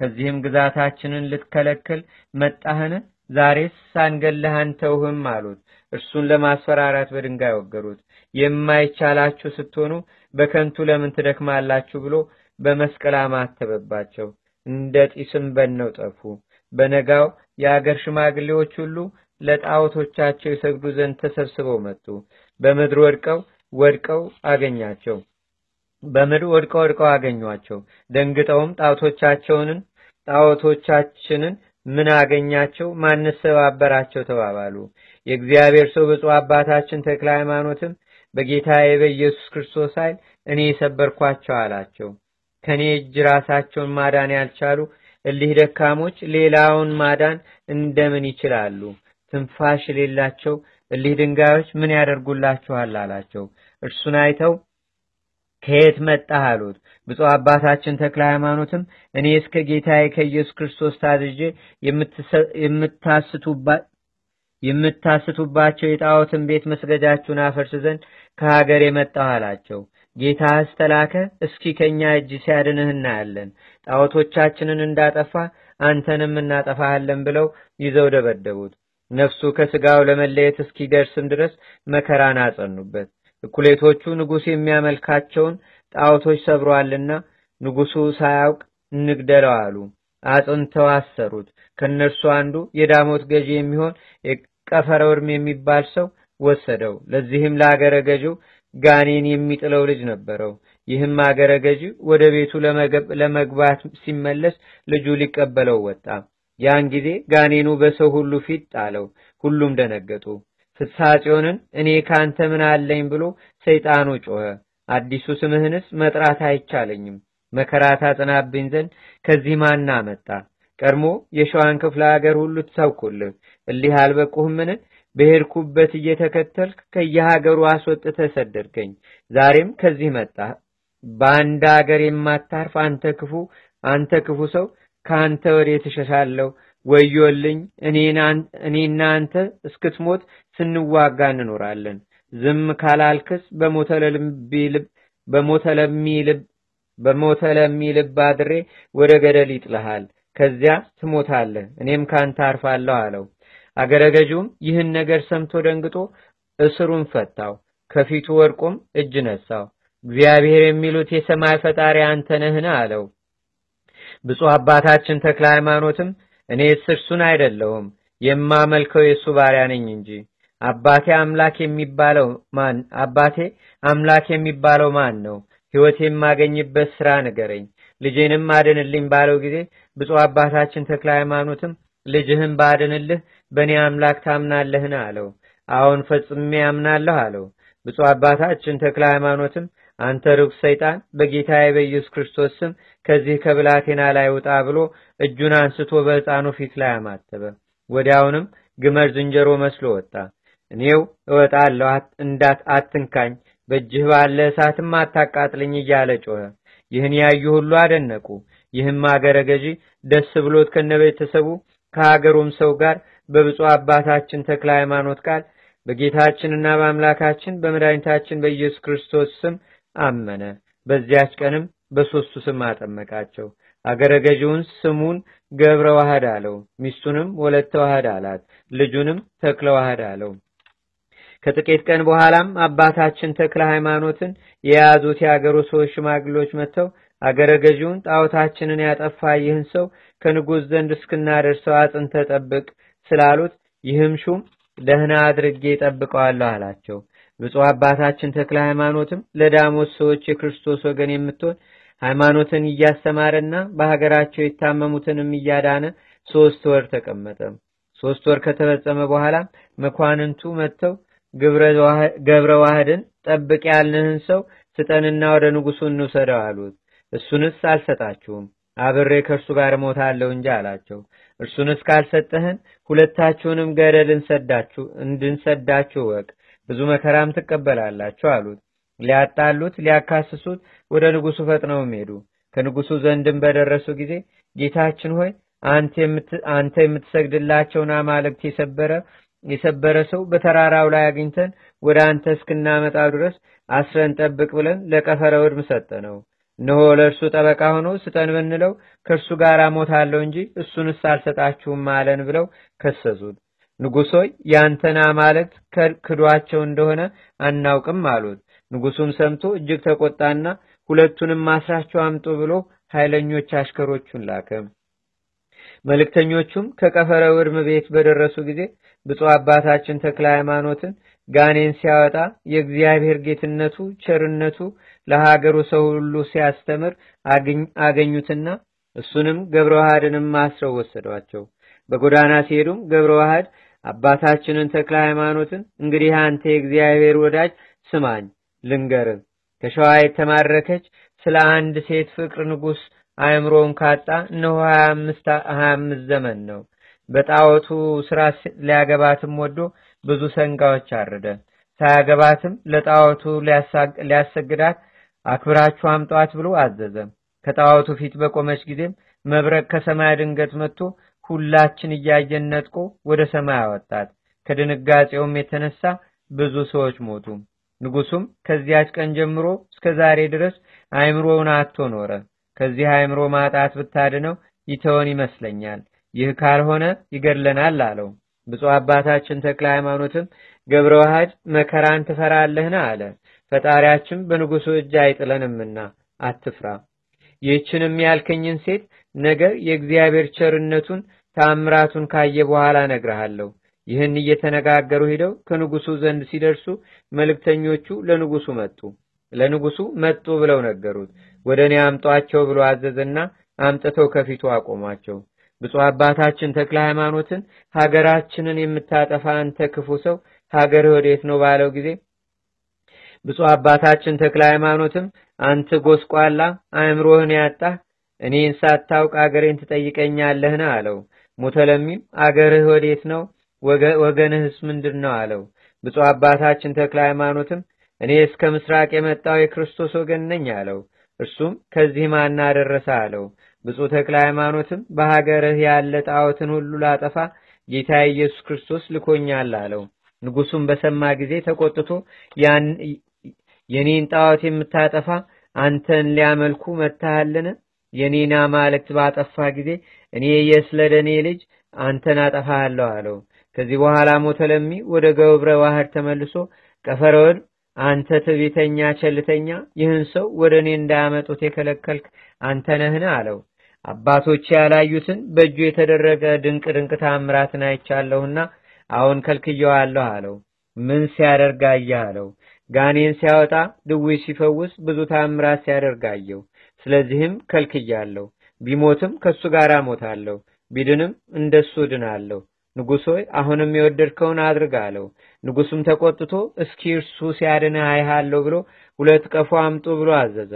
S1: ከዚህም ግዛታችንን ልትከለክል መጣህን? ዛሬስ ሳንገልህ አንተውህም አሉት። እርሱን ለማስፈራራት በድንጋይ ወገሩት። የማይቻላችሁ ስትሆኑ በከንቱ ለምን ትደክማላችሁ ብሎ በመስቀል አማተበባቸው። እንደ ጢስም በነው ጠፉ። በነጋው የአገር ሽማግሌዎች ሁሉ ለጣዖቶቻቸው የሰግዱ ዘንድ ተሰብስበው መጡ። በምድር ወድቀው ወድቀው አገኛቸው። በምድር ወድቀው ወድቀው አገኟቸው። ደንግጠውም ጣዖቶቻቸውንን ጣዖቶቻችንን ምን አገኛቸው? ማንስ ሰባበራቸው? ተባባሉ። የእግዚአብሔር ሰው ብፁዕ አባታችን ተክለ ሃይማኖትም በጌታዬ በኢየሱስ ክርስቶስ ኃይል እኔ የሰበርኳቸው አላቸው። ከኔ እጅ ራሳቸውን ማዳን ያልቻሉ እሊህ ደካሞች ሌላውን ማዳን እንደምን ይችላሉ? ትንፋሽ የሌላቸው እሊህ ድንጋዮች ምን ያደርጉላችኋል? አላቸው። እርሱን አይተው ከየት መጣህ አሉት። ብፁዕ አባታችን ተክለ ሃይማኖትም እኔ እስከ ጌታዬ ከኢየሱስ ክርስቶስ ታዝዤ የምታስቱባቸው የጣዖትን ቤት መስገጃችሁን አፈርስ ዘንድ ከሀገር የመጣሁ አላቸው። ጌታ አስተላከ እስኪ ከእኛ እጅ ሲያድንህ እናያለን። ጣዖቶቻችንን እንዳጠፋ አንተንም እናጠፋሃለን ብለው ይዘው ደበደቡት። ነፍሱ ከስጋው ለመለየት እስኪደርስም ድረስ መከራን አጸኑበት። እኩሌቶቹ ንጉሥ የሚያመልካቸውን ጣዖቶች ሰብሯልና ንጉሡ ሳያውቅ እንግደለው አሉ። አጽንተው አሰሩት። ከእነርሱ አንዱ የዳሞት ገዢ የሚሆን የቀፈረ ውርም የሚባል ሰው ወሰደው። ለዚህም ለአገረ ገዢው ጋኔን የሚጥለው ልጅ ነበረው። ይህም አገረ ገዢ ወደ ቤቱ ለመግባት ሲመለስ ልጁ ሊቀበለው ወጣ። ያን ጊዜ ጋኔኑ በሰው ሁሉ ፊት ጣለው። ሁሉም ደነገጡ። ፍስሐ ጽዮንን እኔ ካንተ ምን አለኝ ብሎ ሰይጣኑ ጮኸ። አዲሱ ስምህንስ መጥራት አይቻለኝም። መከራ ታጽናብኝ ዘንድ ከዚህ ማና መጣ? ቀድሞ የሸዋን ክፍለ ሀገር ሁሉ ትሰብኩልህ እሊህ አልበቁህምን? በሄድኩበት እየተከተልክ ከየሀገሩ አስወጥተህ ሰደድከኝ። ዛሬም ከዚህ መጣ። በአንድ ሀገር የማታርፍ አንተ ክፉ አንተ ክፉ ሰው ከአንተ ወዴት እሸሻለሁ? ወዮልኝ! እኔና አንተ እስክትሞት ስንዋጋ እንኖራለን። ዝም ካላልክስ በሞተ ለሚ ልብ አድሬ ወደ ገደል ይጥልሃል። ከዚያ ትሞታለህ፣ እኔም ካንተ አርፋለሁ አለው። አገረ ገዥውም ይህን ነገር ሰምቶ ደንግጦ እስሩን ፈታው። ከፊቱ ወድቆም እጅ ነሳው። እግዚአብሔር የሚሉት የሰማይ ፈጣሪ አንተ ነህን? አለው። ብፁዕ አባታችን ተክለ ሃይማኖትም እኔ እርሱን አይደለሁም የማመልከው የእሱ ባሪያ ነኝ እንጂ አባቴ አምላክ የሚባለው ማን አባቴ አምላክ የሚባለው ማን ነው? ሕይወት የማገኝበት ስራ ንገረኝ፣ ልጄንም አድንልኝ ባለው ጊዜ ብፁዕ አባታችን ተክለ ሃይማኖትም ልጅህን ባድንልህ በእኔ አምላክ ታምናለህን? አለው። አዎን ፈጽሜ ያምናለሁ አለው። ብፁዕ አባታችን ተክለ ሃይማኖትም አንተ ርኩስ ሰይጣን በጌታዬ በኢየሱስ ክርስቶስ ስም ከዚህ ከብላቴና ላይ ውጣ ብሎ እጁን አንስቶ በሕፃኑ ፊት ላይ አማተበ። ወዲያውንም ግመል ዝንጀሮ መስሎ ወጣ። እኔው እወጣለሁ እንዳት አትንካኝ፣ በእጅህ ባለ እሳትም አታቃጥልኝ እያለ ጮኸ። ይህን ያዩ ሁሉ አደነቁ። ይህም አገረ ገዢ ደስ ብሎት ከነቤተሰቡ ከሀገሩም ሰው ጋር በብፁዕ አባታችን ተክለ ሃይማኖት ቃል በጌታችንና በአምላካችን በመድኃኒታችን በኢየሱስ ክርስቶስ ስም አመነ። በዚያች ቀንም በሦስቱ ስም አጠመቃቸው። አገረ ገዢውን ስሙን ገብረ ዋህድ አለው። ሚስቱንም ወለተ ዋህድ አላት። ልጁንም ተክለ ዋህድ አለው። ከጥቂት ቀን በኋላም አባታችን ተክለ ሃይማኖትን የያዙት የአገሩ ሰዎች ሽማግሎች መጥተው አገረ ገዢውን ጣዖታችንን ያጠፋ ይህን ሰው ከንጉሥ ዘንድ እስክናደርሰው አጽንተህ ጠብቅ ስላሉት ይህም ሹም ደህና አድርጌ እጠብቀዋለሁ አላቸው። ብፁዕ አባታችን ተክለ ሃይማኖትም ለዳሞት ሰዎች የክርስቶስ ወገን የምትሆን ሃይማኖትን እያስተማረና በሀገራቸው የታመሙትንም እያዳነ ሶስት ወር ተቀመጠ። ሶስት ወር ከተፈጸመ በኋላ መኳንንቱ መጥተው ገብረ ዋህድን ጠብቅ ያልንህን ሰው ስጠንና ወደ ንጉሡ እንውሰደው አሉት። እሱንስ አልሰጣችሁም፣ አብሬ ከእርሱ ጋር እሞታለሁ እንጂ አላቸው። እርሱንስ ካልሰጠህን ሁለታችሁንም ገደል እንድንሰዳችሁ ወቅ ብዙ መከራም ትቀበላላችሁ አሉት። ሊያጣሉት ሊያካስሱት ወደ ንጉሡ ፈጥነውም ሄዱ። ከንጉሡ ዘንድም በደረሱ ጊዜ ጌታችን ሆይ አንተ የምትሰግድላቸውን አማልክት የሰበረ የሰበረ ሰው በተራራው ላይ አግኝተን ወደ አንተ እስክናመጣው ድረስ አስረን ጠብቅ ብለን ለቀፈረ ውድም ሰጠነው። እነሆ ለእርሱ ጠበቃ ሆኖ ስጠን ብንለው ከእርሱ ጋር ሞታለሁ እንጂ እሱንስ አልሰጣችሁም አለን ብለው ከሰሱት። ንጉሥ ሆይ ያንተን አማልክት ክዷቸው እንደሆነ አናውቅም አሉት። ንጉሱም ሰምቶ እጅግ ተቆጣና ሁለቱንም ማስራቸው አምጡ ብሎ ኃይለኞች አሽከሮቹን ላከ። መልእክተኞቹም ከቀፈረ ውድም ቤት በደረሱ ጊዜ ብፁዕ አባታችን ተክለ ሃይማኖትን ጋኔን ሲያወጣ የእግዚአብሔር ጌትነቱ ቸርነቱ ለሀገሩ ሰው ሁሉ ሲያስተምር አገኙትና እሱንም ገብረ ዋህድንም አስረው ወሰዷቸው። በጎዳና ሲሄዱም ገብረ ዋህድ አባታችንን ተክለ ሃይማኖትን እንግዲህ አንተ የእግዚአብሔር ወዳጅ ስማኝ ልንገርህ፣ ከሸዋ የተማረከች ስለ አንድ ሴት ፍቅር ንጉሥ አእምሮውን ካጣ እነሆ ሀያ አምስት ዘመን ነው። በጣዖቱ ስራ ሊያገባትም ወዶ ብዙ ሰንጋዎች አረደ። ሳያገባትም ለጣዖቱ ሊያሰግዳት አክብራችሁ አምጧት ብሎ አዘዘ። ከጣዖቱ ፊት በቆመች ጊዜም መብረቅ ከሰማይ ድንገት መጥቶ ሁላችን እያየን ነጥቆ ወደ ሰማይ አወጣት። ከድንጋጼውም የተነሳ ብዙ ሰዎች ሞቱ። ንጉሱም ከዚያች ቀን ጀምሮ እስከ ዛሬ ድረስ አእምሮውን አጥቶ ኖረ። ከዚህ አእምሮ ማጣት ብታድነው ይተወን ይመስለኛል። ይህ ካልሆነ ይገድለናል አለው። ብፁዕ አባታችን ተክለ ሃይማኖትም ገብረ ዋህድ መከራን ትፈራለህን? አለ። ፈጣሪያችን በንጉሱ እጅ አይጥለንምና አትፍራ። ይህችንም ያልከኝን ሴት ነገር የእግዚአብሔር ቸርነቱን ታምራቱን ካየ በኋላ ነግረሃለሁ። ይህን እየተነጋገሩ ሂደው ከንጉሱ ዘንድ ሲደርሱ መልእክተኞቹ ለንጉሱ መጡ። ለንጉሱ መጡ ብለው ነገሩት። ወደ እኔ አምጧቸው ብሎ አዘዘና አምጥተው ከፊቱ አቆሟቸው። ብፁዕ አባታችን ተክለ ሃይማኖትን ሀገራችንን የምታጠፋ አንተ ክፉ ሰው ሀገር ወዴት ነው ባለው ጊዜ ብፁዕ አባታችን ተክለ ሃይማኖትም አንተ ጎስቋላ አእምሮህን ያጣህ እኔን ሳታውቅ አገሬን ትጠይቀኛለህን? አለው። ሙተለሚም አገርህ ወዴት ነው? ወገንህስ ምንድን ነው? አለው። ብፁዕ አባታችን ተክለ ሃይማኖትም እኔ እስከ ምስራቅ የመጣው የክርስቶስ ወገን ነኝ አለው። እርሱም ከዚህ ማን አደረሰ? አለው። ብፁዕ ተክለ ሃይማኖትም በሀገርህ ያለ ጣዖትን ሁሉ ላጠፋ ጌታ ኢየሱስ ክርስቶስ ልኮኛል አለው። ንጉሱም በሰማ ጊዜ ተቆጥቶ የኔን ጣዖት የምታጠፋ አንተን ሊያመልኩ መታሃልን? የኔን አማልክት ባጠፋ ጊዜ እኔ የስለደኔ ልጅ አንተን አጠፋሃለሁ አለው። ከዚህ በኋላ ሞተለሚ ወደ ገብረ ዋህድ ተመልሶ ቀፈረወድ አንተ ትዕቢተኛ ቸልተኛ፣ ይህን ሰው ወደ እኔ እንዳያመጡት የከለከልክ አንተ ነህን? አለው። አባቶች ያላዩትን በእጁ የተደረገ ድንቅ ድንቅ ታምራትን አይቻለሁና አሁን ከልክየዋለሁ አለው። ምን ሲያደርግ አየህ? አለው። ጋኔን ሲያወጣ ድዌ ሲፈውስ ብዙ ታምራት ሲያደርግ አየሁ። ስለዚህም ከልክያለሁ። ቢሞትም ከሱ ጋር ሞታለሁ፣ ቢድንም እንደሱ ድናለሁ። ንጉሥ ሆይ አሁንም የወደድከውን አድርግ አለው። ንጉሱም ተቆጥቶ እስኪ እርሱ ሲያድንህ አይሃለሁ ብሎ ሁለት ቀፎ አምጡ ብሎ አዘዘ።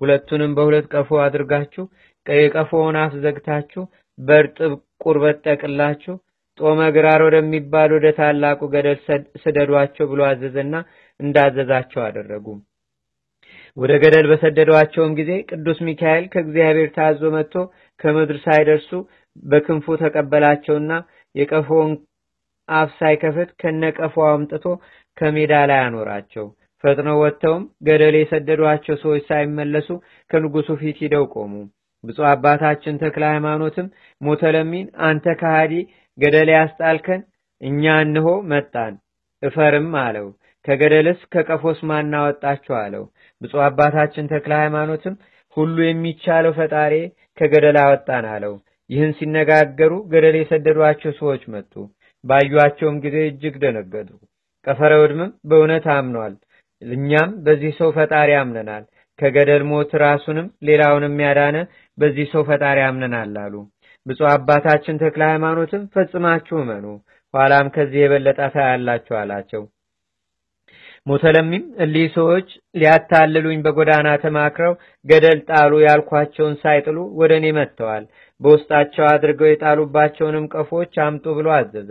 S1: ሁለቱንም በሁለት ቀፎ አድርጋችሁ የቀፎውን አፍ ዘግታችሁ በእርጥብ ቁርበት ጠቅላችሁ ጦመ ግራር ወደሚባል ወደ ታላቁ ገደል ስደዷቸው ብሎ አዘዘና እንዳዘዛቸው አደረጉ። ወደ ገደል በሰደዷቸውም ጊዜ ቅዱስ ሚካኤል ከእግዚአብሔር ታዞ መጥቶ ከምድር ሳይደርሱ በክንፉ ተቀበላቸውና የቀፎውን አፍ ሳይከፍት ከነቀፎ አምጥቶ ከሜዳ ላይ አኖራቸው። ፈጥነው ወጥተውም ገደል የሰደዷቸው ሰዎች ሳይመለሱ ከንጉሱ ፊት ሂደው ቆሙ። ብፁዕ አባታችን ተክለ ሃይማኖትም ሞተለሚን አንተ ከሃዲ ገደል ያስጣልከን እኛ እንሆ መጣን እፈርም አለው። ከገደልስ ከቀፎስ ማናወጣቸው አለው። ብፁዕ አባታችን ተክለ ሃይማኖትም ሁሉ የሚቻለው ፈጣሪ ከገደል አወጣን አለው። ይህን ሲነጋገሩ ገደል የሰደዷቸው ሰዎች መጡ። ባዩአቸውም ጊዜ እጅግ ደነገጡ። ቀፈረ ውድምም በእውነት አምኗል፣ እኛም በዚህ ሰው ፈጣሪ አምነናል፣ ከገደል ሞት ራሱንም ሌላውንም ያዳነ በዚህ ሰው ፈጣሪ አምነናል አሉ። ብፁዕ አባታችን ተክለ ሃይማኖትም ፈጽማችሁ እመኑ፣ ኋላም ከዚህ የበለጠ ታያላችሁ አላቸው። ሞተለሚም እሊህ ሰዎች ሊያታልሉኝ በጎዳና ተማክረው ገደል ጣሉ ያልኳቸውን ሳይጥሉ ወደ እኔ መጥተዋል። በውስጣቸው አድርገው የጣሉባቸውንም ቀፎዎች አምጡ ብሎ አዘዘ።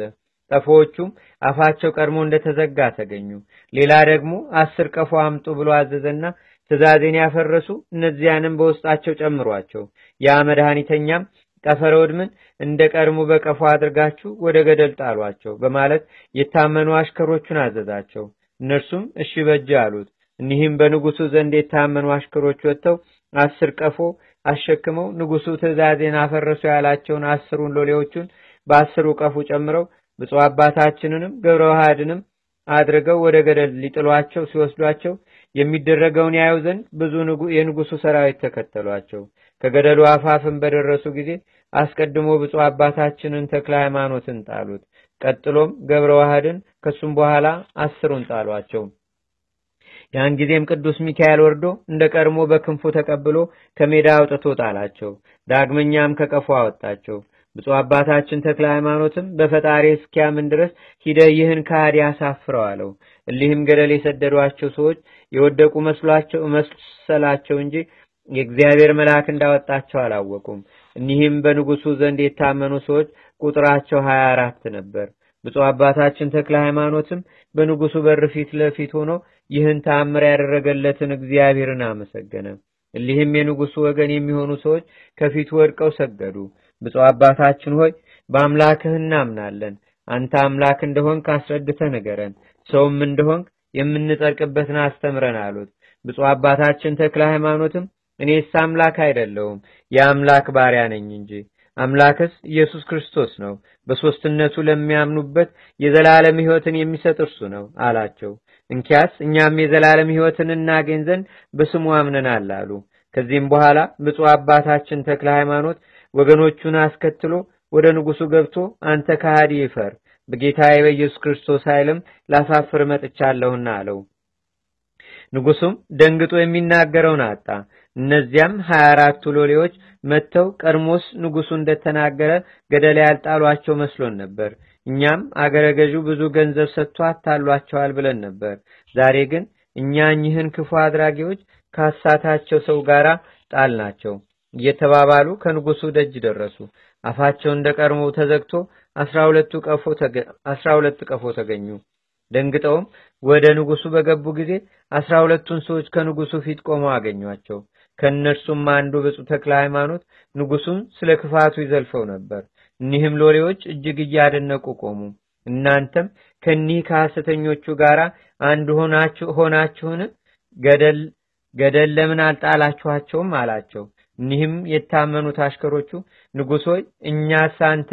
S1: ቀፎዎቹም አፋቸው ቀድሞ እንደተዘጋ ተገኙ። ሌላ ደግሞ አስር ቀፎ አምጡ ብሎ አዘዘና ትእዛዜን ያፈረሱ እነዚያንም በውስጣቸው ጨምሯቸው። ያ መድኃኒተኛም ቀፈረ ውድምን እንደ ቀድሞ በቀፎ አድርጋችሁ ወደ ገደል ጣሏቸው በማለት የታመኑ አሽከሮቹን አዘዛቸው። እነርሱም እሺ በጅ አሉት። እኒህም በንጉሱ ዘንድ የታመኑ አሽከሮች ወጥተው አስር ቀፎ አሸክመው ንጉሱ ትእዛዜን አፈረሱ ያላቸውን አስሩን ሎሌዎቹን በአስሩ ቀፉ ጨምረው ብፁዕ አባታችንንም ገብረ ዋህድንም አድርገው ወደ ገደል ሊጥሏቸው ሲወስዷቸው የሚደረገውን ያዩ ዘንድ ብዙ የንጉሱ ሰራዊት ተከተሏቸው። ከገደሉ አፋፍን በደረሱ ጊዜ አስቀድሞ ብፁዕ አባታችንን ተክለ ሃይማኖትን ጣሉት። ቀጥሎም ገብረ ዋህድን ከሱም በኋላ አስሩን ጣሏቸው። ያን ጊዜም ቅዱስ ሚካኤል ወርዶ እንደ ቀድሞ በክንፉ ተቀብሎ ከሜዳ አውጥቶ ጣላቸው። ዳግመኛም ከቀፎ አወጣቸው። ብፁዕ አባታችን ተክለ ሃይማኖትም በፈጣሪ እስኪያምን ድረስ ሂደ ይህን ከሃዲ አሳፍረው አለው። እሊህም ገደል የሰደዷቸው ሰዎች የወደቁ መሰላቸው እንጂ የእግዚአብሔር መልአክ እንዳወጣቸው አላወቁም። እኒህም በንጉሱ ዘንድ የታመኑ ሰዎች ቁጥራቸው ሀያ አራት ነበር። ብፁዕ አባታችን ተክለ ሃይማኖትም በንጉሱ በር ፊት ለፊት ሆኖ ይህን ተአምር ያደረገለትን እግዚአብሔርን አመሰገነ። እሊህም የንጉሱ ወገን የሚሆኑ ሰዎች ከፊቱ ወድቀው ሰገዱ። ብፁዕ አባታችን ሆይ በአምላክህ እናምናለን። አንተ አምላክ እንደሆንክ አስረድተህ ንገረን፣ ሰውም እንደሆንክ የምንጸድቅበትን አስተምረን አሉት። ብፁዕ አባታችን ተክለ ሃይማኖትም እኔስ አምላክ አይደለሁም የአምላክ ባሪያ ነኝ እንጂ አምላክስ ኢየሱስ ክርስቶስ ነው። በሦስትነቱ ለሚያምኑበት የዘላለም ሕይወትን የሚሰጥ እርሱ ነው አላቸው። እንኪያስ እኛም የዘላለም ሕይወትን እናገኝ ዘንድ በስሙ አምነናል አሉ። ከዚህም በኋላ ብፁዕ አባታችን ተክለ ሃይማኖት ወገኖቹን አስከትሎ ወደ ንጉሱ ገብቶ አንተ ከሃዲ ይፈር፣ በጌታዬ በኢየሱስ ክርስቶስ ኃይልም ላሳፍር መጥቻለሁና አለው። ንጉሱም ደንግጦ የሚናገረውን አጣ። እነዚያም ሀያ አራቱ ሎሌዎች መጥተው ቀድሞስ ንጉሱ እንደተናገረ ገደል ያልጣሏቸው መስሎን ነበር። እኛም አገረ ገዡ ብዙ ገንዘብ ሰጥቶ አታሏቸዋል ብለን ነበር። ዛሬ ግን እኛ እኚህን ክፉ አድራጊዎች ካሳታቸው ሰው ጋር ጣልናቸው እየተባባሉ ከንጉሱ ደጅ ደረሱ። አፋቸው እንደ ቀድሞ ተዘግቶ አስራ ሁለት ቀፎ ተገኙ። ደንግጠውም ወደ ንጉሱ በገቡ ጊዜ አስራ ሁለቱን ሰዎች ከንጉሱ ፊት ቆመው አገኟቸው። ከእነርሱም አንዱ ብፁዕ ተክለ ሃይማኖት ንጉሱን ስለ ክፋቱ ይዘልፈው ነበር። እኒህም ሎሌዎች እጅግ እያደነቁ ቆሙ። እናንተም ከኒህ ከሐሰተኞቹ ጋር አንድ ሆናችሁን? ገደል ገደል ለምን አልጣላችኋቸውም? አላቸው። እኒህም የታመኑት አሽከሮቹ ንጉሥ ሆይ እኛስ አንተ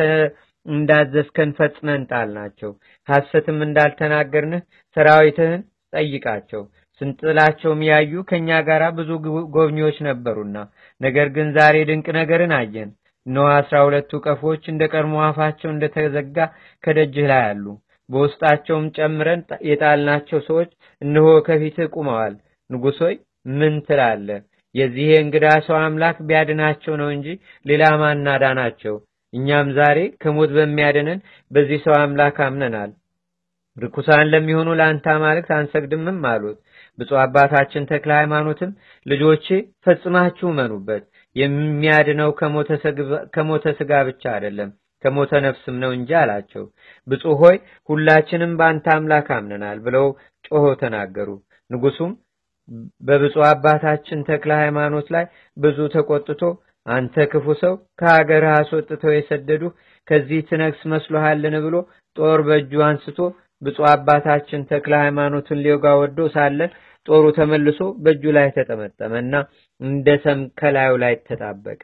S1: እንዳዘዝከን ፈጽመን ጣልናቸው፣ ሐሰትም እንዳልተናገርንህ ሰራዊትህን ጠይቃቸው ስንጥላቸውም ያዩ ከእኛ ጋር ብዙ ጎብኚዎች ነበሩና፣ ነገር ግን ዛሬ ድንቅ ነገርን አየን። እነሆ አስራ ሁለቱ ቀፎች እንደ ቀድሞ አፋቸው እንደተዘጋ ከደጅህ ላይ አሉ። በውስጣቸውም ጨምረን የጣልናቸው ሰዎች እነሆ ከፊትህ ቁመዋል። ንጉሥ ሆይ ምን ትላለህ? የዚህ እንግዳ ሰው አምላክ ቢያድናቸው ነው እንጂ ሌላ ማን አዳናቸው? እኛም ዛሬ ከሞት በሚያድነን በዚህ ሰው አምላክ አምነናል። ርኩሳን ለሚሆኑ ለአንተ አማልክት አንሰግድምም አሉት። ብፁዕ አባታችን ተክለ ሃይማኖትም ልጆቼ ፈጽማችሁ መኑበት፣ የሚያድነው ከሞተ ስጋ ብቻ አይደለም ከሞተ ነፍስም ነው እንጂ አላቸው። ብፁዕ ሆይ ሁላችንም በአንተ አምላክ አምነናል ብለው ጮሆ ተናገሩ። ንጉሱም በብፁዕ አባታችን ተክለ ሃይማኖት ላይ ብዙ ተቆጥቶ አንተ ክፉ ሰው ከሀገርህ አስወጥተው የሰደዱ ከዚህ ትነግስ መስሎሃልን ብሎ ጦር በእጁ አንስቶ ብፁዕ አባታችን ተክለ ሃይማኖትን ሊወጋ ወዶ ሳለ ጦሩ ተመልሶ በእጁ ላይ ተጠመጠመና እንደ ሰም ከላዩ ላይ ተጣበቀ።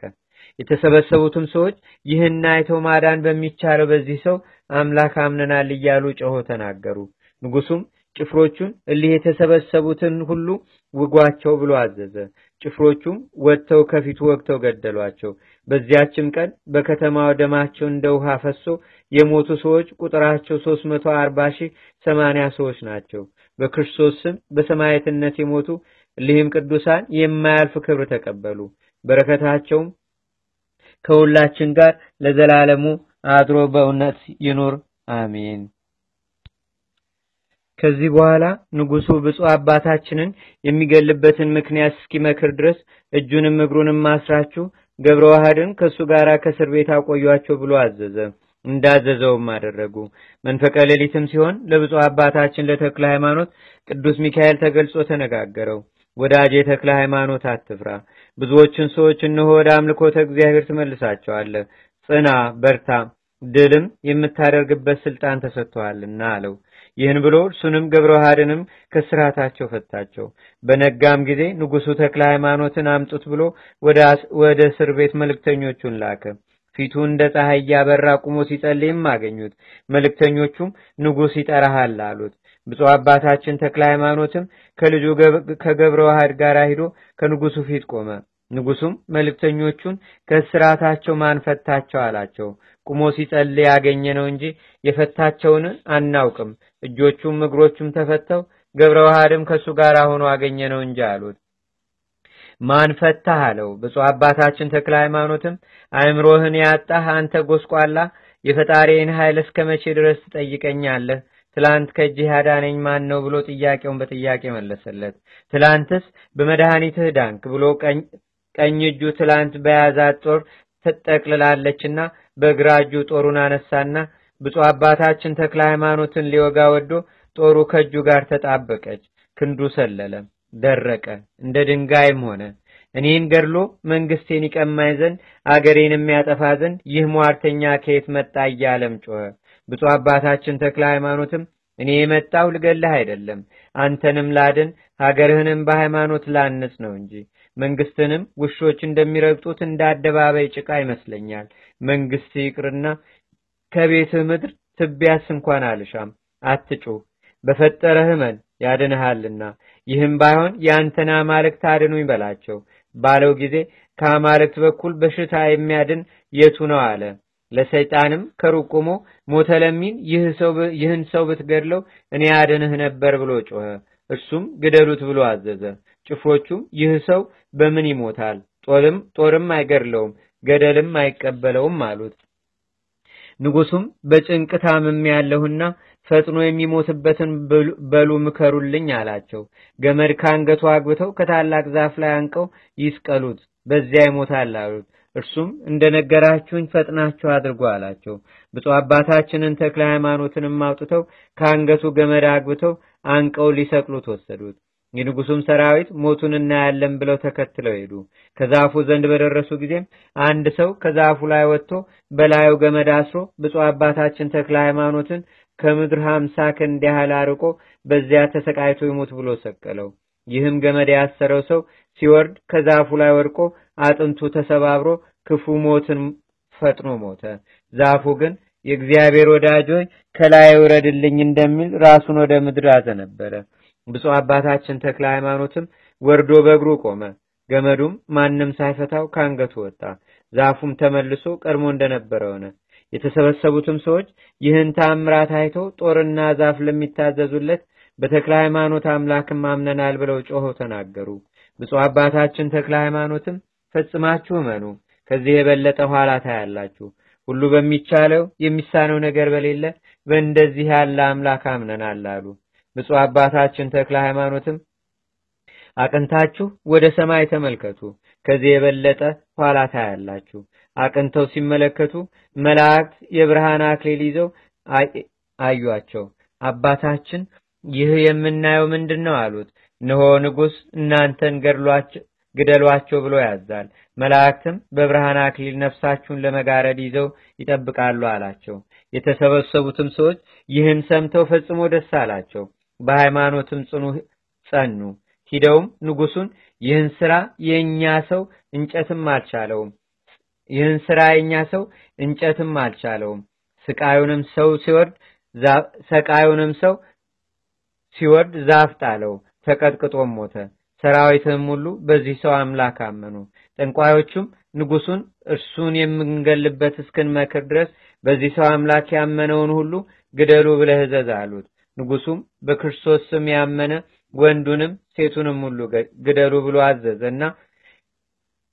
S1: የተሰበሰቡትም ሰዎች ይህን አይተው ማዳን በሚቻለው በዚህ ሰው አምላክ አምነናል እያሉ ጮሆ ተናገሩ። ንጉሱም ጭፍሮቹን እሊህ የተሰበሰቡትን ሁሉ ውጓቸው ብሎ አዘዘ። ጭፍሮቹም ወጥተው ከፊቱ ወግተው ገደሏቸው። በዚያችም ቀን በከተማው ደማቸው እንደ ውሃ ፈሶ የሞቱ ሰዎች ቁጥራቸው ሦስት መቶ አርባ ሺህ ሰማንያ ሰዎች ናቸው። በክርስቶስ ስም በሰማዕትነት የሞቱ እሊህም ቅዱሳን የማያልፍ ክብር ተቀበሉ። በረከታቸውም ከሁላችን ጋር ለዘላለሙ አድሮ በእውነት ይኑር አሜን። ከዚህ በኋላ ንጉሱ ብፁዕ አባታችንን የሚገልበትን ምክንያት እስኪመክር ድረስ እጁንም እግሩንም ማስራችሁ ገብረ ዋህድን ከእሱ ጋር ከእስር ቤት አቆዩአቸው ብሎ አዘዘ። እንዳዘዘውም አደረጉ። መንፈቀ ሌሊትም ሲሆን ለብፁዕ አባታችን ለተክለ ሃይማኖት ቅዱስ ሚካኤል ተገልጾ ተነጋገረው። ወዳጄ ተክለ ሃይማኖት አትፍራ፣ ብዙዎችን ሰዎች እነሆ ወደ አምልኮተ እግዚአብሔር ትመልሳቸዋለህ። ጽና፣ በርታ፣ ድልም የምታደርግበት ስልጣን ተሰጥቶሃልና አለው። ይህን ብሎ እርሱንም ገብረ ዋህድንም ከስራታቸው ፈታቸው። በነጋም ጊዜ ንጉሱ ተክለ ሃይማኖትን አምጡት ብሎ ወደ እስር ቤት መልእክተኞቹን ላከ። ፊቱ እንደ ፀሐይ እያበራ ቁሞ ሲጸልይም አገኙት። መልእክተኞቹም ንጉሥ ይጠራሃል አሉት። ብፁዕ አባታችን ተክለ ሃይማኖትም ከልጁ ከገብረ ዋህድ ጋር ሂዶ ከንጉሱ ፊት ቆመ። ንጉሱም መልእክተኞቹን ከስራታቸው ማን ፈታቸው አላቸው። ቁሞ ሲጸልይ ያገኘ ነው እንጂ የፈታቸውን አናውቅም። እጆቹም እግሮቹም ተፈተው ገብረ ዋህድም ከእሱ ጋር ሆኖ አገኘ ነው እንጂ አሉት። ማን ፈታህ አለው። ብፁዕ አባታችን ተክለ ሃይማኖትም አእምሮህን ያጣህ አንተ ጎስቋላ፣ የፈጣሪን ኃይል እስከ መቼ ድረስ ትጠይቀኛለህ? ትላንት ከእጅህ ያዳነኝ ማን ነው ብሎ ጥያቄውን በጥያቄ መለሰለት። ትላንትስ በመድኃኒትህ ዳንክ ብሎ ቀኝ እጁ ትላንት በያዛት ጦር ትጠቅልላለችና በግራ እጁ ጦሩን አነሳና ብፁዕ አባታችን ተክለ ሃይማኖትን ሊወጋ ወዶ ጦሩ ከእጁ ጋር ተጣበቀች። ክንዱ ሰለለ፣ ደረቀ፣ እንደ ድንጋይም ሆነ። እኔን ገድሎ መንግስቴን ይቀማኝ ዘንድ አገሬን የሚያጠፋ ዘንድ ይህ ሟርተኛ ከየት መጣ እያለም ጮኸ። ብፁዕ አባታችን ተክለ ሃይማኖትም እኔ የመጣው ልገልህ አይደለም፣ አንተንም ላድን ሀገርህንም በሃይማኖት ላንጽ ነው እንጂ መንግስትንም ውሾች እንደሚረግጡት እንደ አደባባይ ጭቃ ይመስለኛል። መንግስት ይቅርና ከቤትህ ምድር ትቢያስ እንኳን አልሻም። አትጩህ፣ በፈጠረህ እመን ያድንሃልና። ይህም ባይሆን የአንተን አማልክት አድኑኝ በላቸው ባለው ጊዜ ከአማልክት በኩል በሽታ የሚያድን የቱ ነው አለ። ለሰይጣንም ከሩቅ ቆሞ ሞተ ለሚን ይህን ሰው ብትገድለው እኔ አድንህ ነበር ብሎ ጮኸ። እርሱም ግደሉት ብሎ አዘዘ። ጭፍሮቹም ይህ ሰው በምን ይሞታል? ጦርም አይገድለውም፣ ገደልም አይቀበለውም አሉት። ንጉሱም በጭንቅ ታምም ያለሁና ፈጥኖ የሚሞትበትን በሉ ምከሩልኝ አላቸው። ገመድ ከአንገቱ አግብተው ከታላቅ ዛፍ ላይ አንቀው ይስቀሉት፣ በዚያ ይሞታል አሉት። እርሱም እንደነገራችሁኝ ፈጥናችሁ አድርጎ አላቸው። ብፁዕ አባታችንን ተክለ ሃይማኖትንም አውጥተው ከአንገቱ ገመድ አግብተው አንቀው ሊሰቅሉት ወሰዱት። የንጉሱም ሰራዊት ሞቱን እናያለን ብለው ተከትለው ሄዱ። ከዛፉ ዘንድ በደረሱ ጊዜም አንድ ሰው ከዛፉ ላይ ወጥቶ በላዩ ገመድ አስሮ ብፁዕ አባታችን ተክለ ሃይማኖትን ከምድር ሀምሳ ክንድ ያህል አርቆ በዚያ ተሰቃይቶ ይሞት ብሎ ሰቀለው። ይህም ገመድ ያሰረው ሰው ሲወርድ ከዛፉ ላይ ወድቆ አጥንቱ ተሰባብሮ ክፉ ሞትን ፈጥኖ ሞተ። ዛፉ ግን የእግዚአብሔር ወዳጆች ከላይ ውረድልኝ እንደሚል ራሱን ወደ ምድር አዘነበረ። ብፁዕ አባታችን ተክለ ሃይማኖትም ወርዶ በእግሩ ቆመ። ገመዱም ማንም ሳይፈታው ከአንገቱ ወጣ። ዛፉም ተመልሶ ቀድሞ እንደነበረ ሆነ። የተሰበሰቡትም ሰዎች ይህን ታምራት አይተው ጦርና ዛፍ ለሚታዘዙለት በተክለ ሃይማኖት አምላክም አምነናል ብለው ጮኸው ተናገሩ። ብፁዕ አባታችን ተክለ ሃይማኖትም ፈጽማችሁ እመኑ፣ ከዚህ የበለጠ ኋላ ታያላችሁ። ሁሉ በሚቻለው የሚሳነው ነገር በሌለ በእንደዚህ ያለ አምላክ አምነናል አሉ። ብፁዕ አባታችን ተክለ ሃይማኖትም አቅንታችሁ ወደ ሰማይ ተመልከቱ፣ ከዚህ የበለጠ ኋላ ታያላችሁ። አቅንተው ሲመለከቱ መላእክት የብርሃን አክሊል ይዘው አዩአቸው። አባታችን ይህ የምናየው ምንድን ነው አሉት። እነሆ ንጉሥ እናንተን ግደሏቸው ብሎ ያዛል። መላእክትም በብርሃን አክሊል ነፍሳችሁን ለመጋረድ ይዘው ይጠብቃሉ አላቸው። የተሰበሰቡትም ሰዎች ይህን ሰምተው ፈጽሞ ደስ አላቸው። በሃይማኖትም ጽኑ ጸኑ። ሂደውም ንጉሱን ይህን ስራ የእኛ ሰው እንጨትም አልቻለውም ይህን ስራ የኛ ሰው እንጨትም አልቻለውም። ስቃዩንም ሰው ሲወርድ ሰቃዩንም ሰው ሲወርድ ዛፍ ጣለው፣ ተቀጥቅጦም ሞተ። ሰራዊትም ሁሉ በዚህ ሰው አምላክ አመኑ። ጠንቋዮቹም ንጉሱን እርሱን የምንገልበት እስክንመክር ድረስ በዚህ ሰው አምላክ ያመነውን ሁሉ ግደሉ ብለህ እዘዝ አሉት። ንጉሱም በክርስቶስ ስም ያመነ ወንዱንም ሴቱንም ሁሉ ግደሉ ብሎ አዘዘና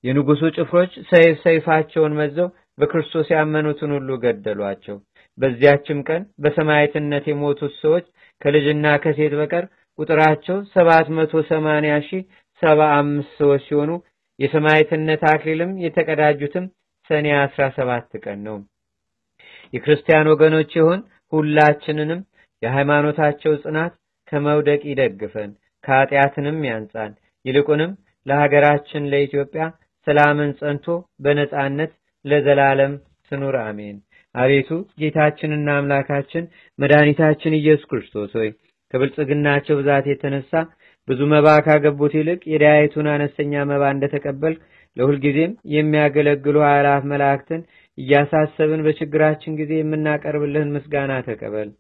S1: የንጉሱ ጭፍሮች ሰይፍ ሰይፋቸውን መዘው በክርስቶስ ያመኑትን ሁሉ ገደሏቸው። በዚያችም ቀን በሰማዕትነት የሞቱት ሰዎች ከልጅና ከሴት በቀር ቁጥራቸው ሰባት መቶ ሰማንያ ሺህ ሰባ አምስት ሰዎች ሲሆኑ የሰማዕትነት አክሊልም የተቀዳጁትም ሰኔ አስራ ሰባት ቀን ነው። የክርስቲያን ወገኖች ይሆን ሁላችንንም የሃይማኖታቸው ጽናት ከመውደቅ ይደግፈን፣ ከኃጢአትንም ያንጻን። ይልቁንም ለሀገራችን ለኢትዮጵያ ሰላምን ጸንቶ በነጻነት ለዘላለም ትኑር አሜን። አቤቱ ጌታችንና አምላካችን መድኃኒታችን ኢየሱስ ክርስቶስ ሆይ ከብልጽግናቸው ብዛት የተነሳ ብዙ መባ ካገቡት ይልቅ የዳያይቱን አነስተኛ መባ እንደተቀበል ለሁልጊዜም የሚያገለግሉ አእላፍ መላእክትን እያሳሰብን በችግራችን ጊዜ የምናቀርብልህን ምስጋና ተቀበል።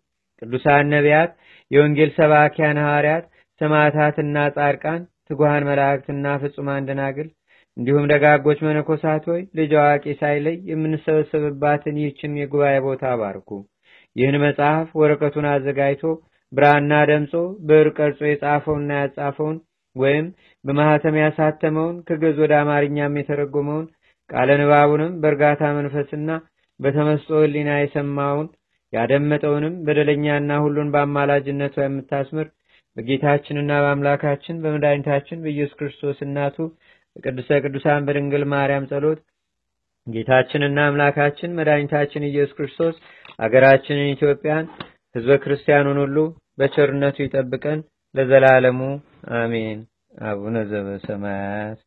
S1: ቅዱሳን ነቢያት፣ የወንጌል ሰባኪያን ሐዋርያት፣ ሰማዕታትና ጻድቃን፣ ትጉሃን መላእክትና ፍጹማን ደናግል እንዲሁም ደጋጎች መነኮሳት ሆይ ልጅ አዋቂ ሳይለይ የምንሰበሰብባትን ይህችን የጉባኤ ቦታ አባርኩ። ይህን መጽሐፍ ወረቀቱን አዘጋጅቶ ብራና ደምጾ ብዕር ቀርጾ የጻፈውንና ያጻፈውን ወይም በማህተም ያሳተመውን ከግዕዝ ወደ አማርኛም የተረጎመውን ቃለ ንባቡንም በእርጋታ መንፈስና በተመስጦ ሕሊና የሰማውን ያደመጠውንም በደለኛና ሁሉን በአማላጅነቷ የምታስምር በጌታችንና በአምላካችን በመድኃኒታችን በኢየሱስ ክርስቶስ እናቱ በቅድስተ ቅዱሳን በድንግል ማርያም ጸሎት ጌታችንና አምላካችን መድኃኒታችን ኢየሱስ ክርስቶስ አገራችንን ኢትዮጵያን ህዝበ ክርስቲያኑን ሁሉ በቸርነቱ ይጠብቀን ለዘላለሙ አሜን። አቡነ ዘበሰማያት